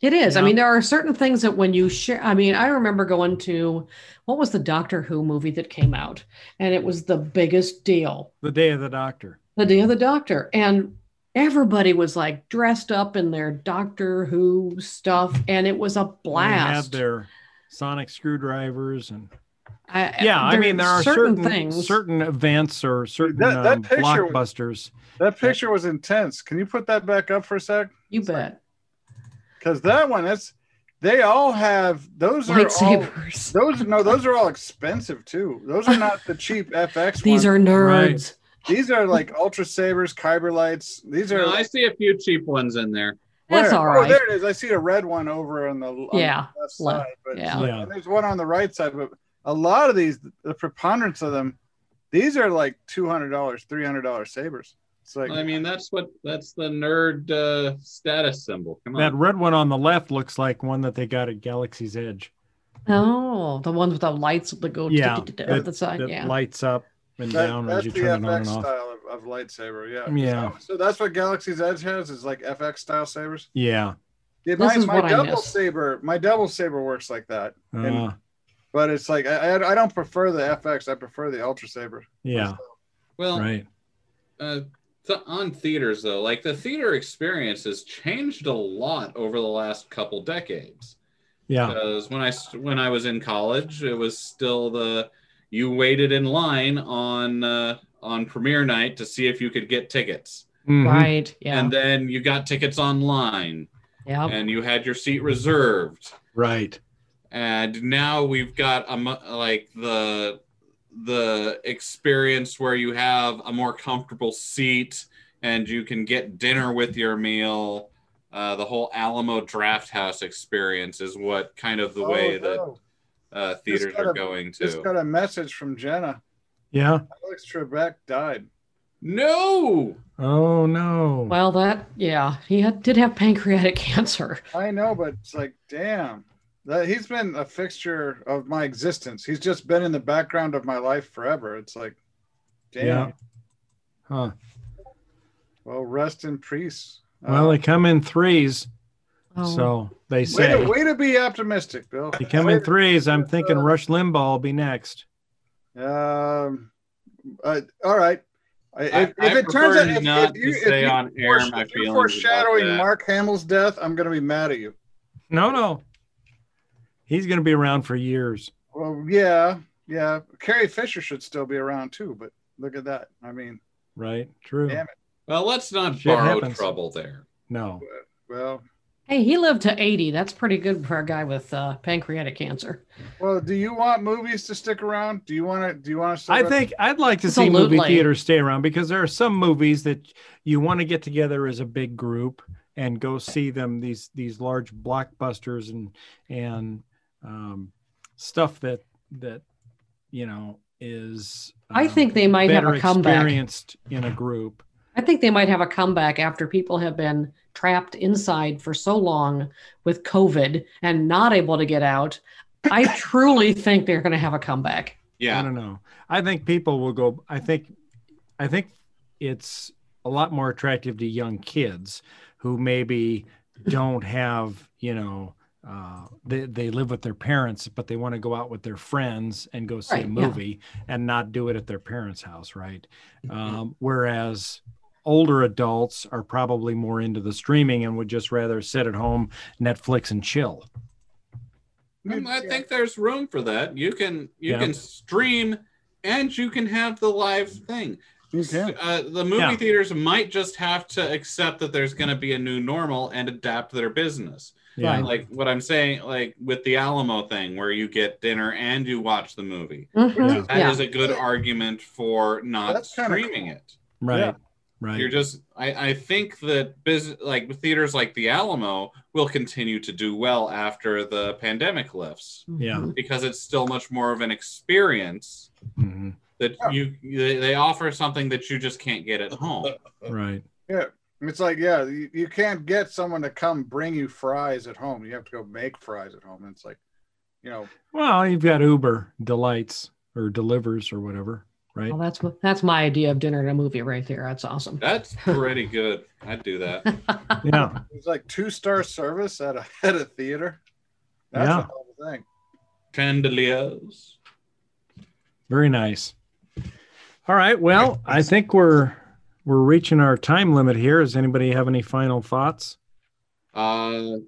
It is. I mean, there are certain things that when you share, I mean, I remember going to what was the Doctor Who movie that came out, and it was the biggest deal, The day of the doctor. the Day of the Doctor, and everybody was like dressed up in their Doctor Who stuff, and it was a blast. They had their sonic screwdrivers and I- yeah, I mean there are certain things. certain events or certain That- that um, picture- blockbusters. That picture was intense. Can you put that back up for a sec? you bet. Because that one, that's they all have those are all those no those are all expensive too. Those are not the cheap FX. These ones. are nerds. these are like ultra sabers, kyber lights. These are No, I see a few cheap ones in there. That's Where? all Oh, there it is. I see a red one over on the on Yeah, the left left, side, but yeah. Yeah. and there's one on the right side. But a lot of these, the preponderance of them, these are like two hundred dollars, three hundred dollars sabers. It's like I mean, that's what that's the nerd uh, status symbol. Come on. That red one on the left looks like one that they got at Galaxy's Edge. Oh, the ones with the lights that go Yeah, to the that- side. Yeah. lights up and that, down as that's you the turn it on FX and off. style of, of lightsaber. Yeah. Yeah. So that's what Galaxy's Edge has is like FX style sabers. Yeah. Yeah, This my, is my what I double miss. saber, my double saber works like that. And- Uh, But it's like I, I I don't prefer the FX. I prefer the Ultra Saber. yeah. well, Right. uh, th- on theaters though, like the theater experience has changed a lot over the last couple decades. Yeah. Because when I when I was in college, it was still the you waited in line on uh, on premiere night to see if you could get tickets, Mhm. Right. Yeah. and then you got tickets online, yeah. and you had your seat reserved. Right. and now we've got a like the the experience where you have a more comfortable seat and you can get dinner with your meal uh, the whole Alamo Drafthouse experience is what kind of the way Oh, that no. uh, theaters are a- going to. Just to got a message from Jenna. Yeah. Alex Trebek died. no Oh no. Well, that yeah, he had, did have pancreatic cancer. I know, but it's like, damn. That he's been a fixture of my existence. He's just been in the background of my life forever. It's like, damn. Yeah. Huh. Well, rest in peace. Well, Uh, they come in threes, Oh, so they way, say to, way to be optimistic, Bill. they come in threes. I'm thinking Rush Limbaugh will be next. Um, uh, all right. I- If, I- if I it turns out if, not if you, to if say you on air fore- my if you're feelings foreshadowing. Mark Hamill's death, I'm going to be mad at you. No, no. He's going to be around for years. Well, yeah, yeah. Carrie Fisher should still be around too, but look at that. I mean, Right. True. Damn it. well let's not Shit borrow happens. trouble there No. well, Hey, he lived to 80. That's pretty good for a guy with uh, pancreatic cancer. well. Do you want movies to stick around? Do you want to? Do you want to? I think I'd like to see movie theaters stay around because there are some movies that you want to get together as a big group and go see them. These these large blockbusters and and um, stuff that that you know is. I um, think they might have a comeback. experienced in a group. I think they might have a comeback after people have been trapped inside for so long with COVID and not able to get out. I truly think they're going to have a comeback. Yeah, I don't know. I think people will go. I think, I think it's a lot more attractive to young kids who maybe don't have, you know, uh, they they live with their parents, but they want to go out with their friends and go see Right, a yeah. movie and not do it at their parents' house, right? Um, whereas older adults are probably more into the streaming and would just rather sit at home, Netflix and chill. Um, I think there's room for that. You can you Yeah. can stream and you can have the live thing. You can. uh, the movie Yeah. theaters might just have to accept that there's going to be a new normal and adapt their business. Yeah. Right. Like what I'm saying, like with the Alamo thing, where you get dinner and you watch the movie. Mhm. That is Yeah. a good argument for not That's streaming cool. it. Right. Yeah. Right. You're just, I, I think that business, like theaters like the Alamo, will continue to do well after the pandemic lifts Yeah. Because it's still much more of an experience Mhm. that Yeah. you they they offer something that you just can't get at home. Right. It's like, yeah, you, you can't get someone to come bring you fries at home. You have to go make fries at home. And it's like, you know, Well, you've got Uber delights or delivers or whatever, right? Well, that's that's my idea of dinner and a movie right there. That's awesome. That's pretty good. I'd do that. Yeah. it's like two star service at a at a theater. That's Yeah. a hell of a thing. Chandeliers. Very nice. All right. Well, I think we're we're reaching our time limit here. Does anybody have any final thoughts? Uh,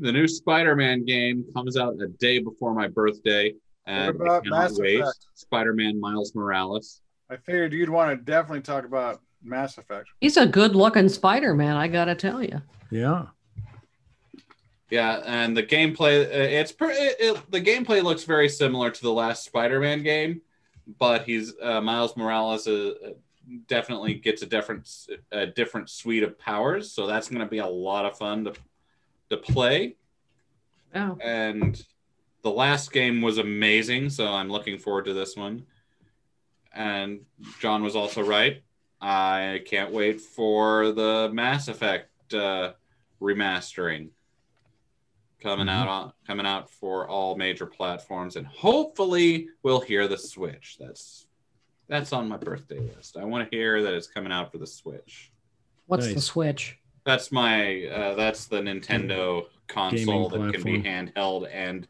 the new Spider-Man game comes out a day before my birthday, and What about I cannot Mass wait. Effect? Spider-Man Miles Morales. I figured you'd want to definitely talk about Mass Effect. He's a good looking Spider Man, I gotta tell you. Yeah. Yeah, and the gameplay uh, it's pre- it, it, the gameplay looks very similar to the last Spider-Man game, but he's uh, Miles Morales uh, definitely gets a different a different suite of powers, so that's going to be a lot of fun to to play. Oh, And the last game was amazing, so I'm looking forward to this one. And John was also right. I can't wait for the Mass Effect uh, remastering coming Mhm. out on coming out for all major platforms, and hopefully we'll hear the Switch. That's that's on my birthday list. I want to hear that it's coming out for the Switch. what's the switch? That's my uh, that's the Nintendo console that can be handheld and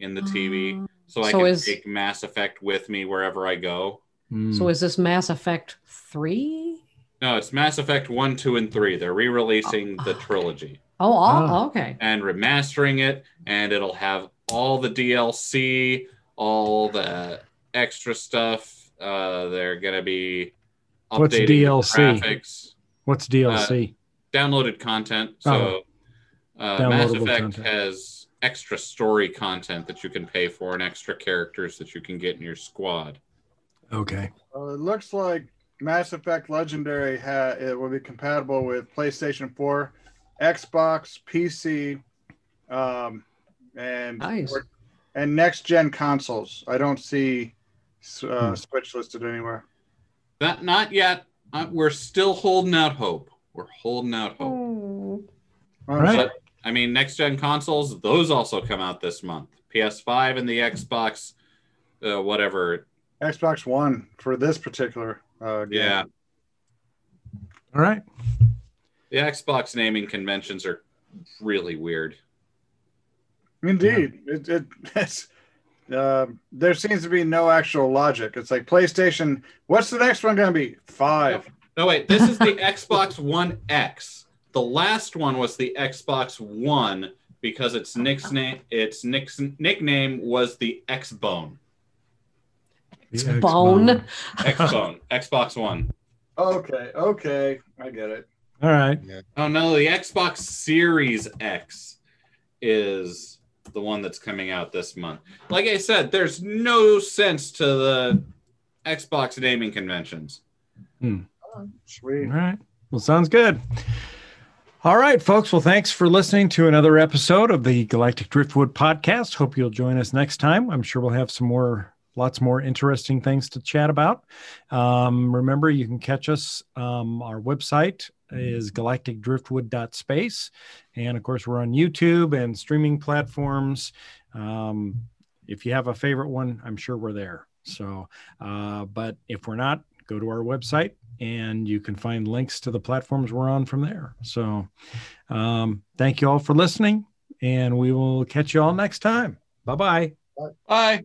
in the TV, so I so can is- take Mass Effect with me wherever I go. Mm. So is this Mass Effect three? No, it's Mass Effect one, two, and three. They're re-releasing the trilogy Oh, all, Ah. okay. and remastering it, and it'll have all the DLC, all the extra stuff. Uh, they're gonna be updating What's DLC? graphics. What's DLC? downloaded content. So uh, Mass Effect content. has extra story content that you can pay for and extra characters that you can get in your squad. okay. Uh, it looks like Mass Effect Legendary ha- it will be compatible with PlayStation 4, Xbox, PC, um, and Nice. and next gen consoles. I don't see uh, Hmm. Switch listed anywhere. That not yet. Uh, we're still holding out hope. We're holding out hope. Oh. Oh, But I mean, next gen consoles, those also come out this month. PS5 and the Xbox, uh, whatever. Xbox One for this particular uh, game. Yeah, All right. the Xbox naming conventions are really weird. Indeed, it, it it's, uh, there seems to be no actual logic. It's like PlayStation. What's the next one going to be? Five. No, wait. This is the Xbox One X. The last one was the Xbox One because its Nick's name, its Nick's nickname was the X Bone. The Bone. X Bone. Xbox One. Okay, okay, I get it. All right. Oh no, the Xbox Series X is the one that's coming out this month. Like I said, there's no sense to the Xbox naming conventions. Sweet. All right. Well, sounds good. All right, folks. Well, thanks for listening to another episode of the Galactic Driftwood podcast. Hope you'll join us next time. I'm sure we'll have some more, lots more interesting things to chat about. Um, remember, you can catch us. Um, our website is galacticdriftwood.space. And of course, we're on YouTube and streaming platforms. Um, if you have a favorite one, I'm sure we're there. So, uh, but if we're not, go to our website and you can find links to the platforms we're on from there. So, um, thank you all for listening, and we will catch you all next time. Bye bye. Bye.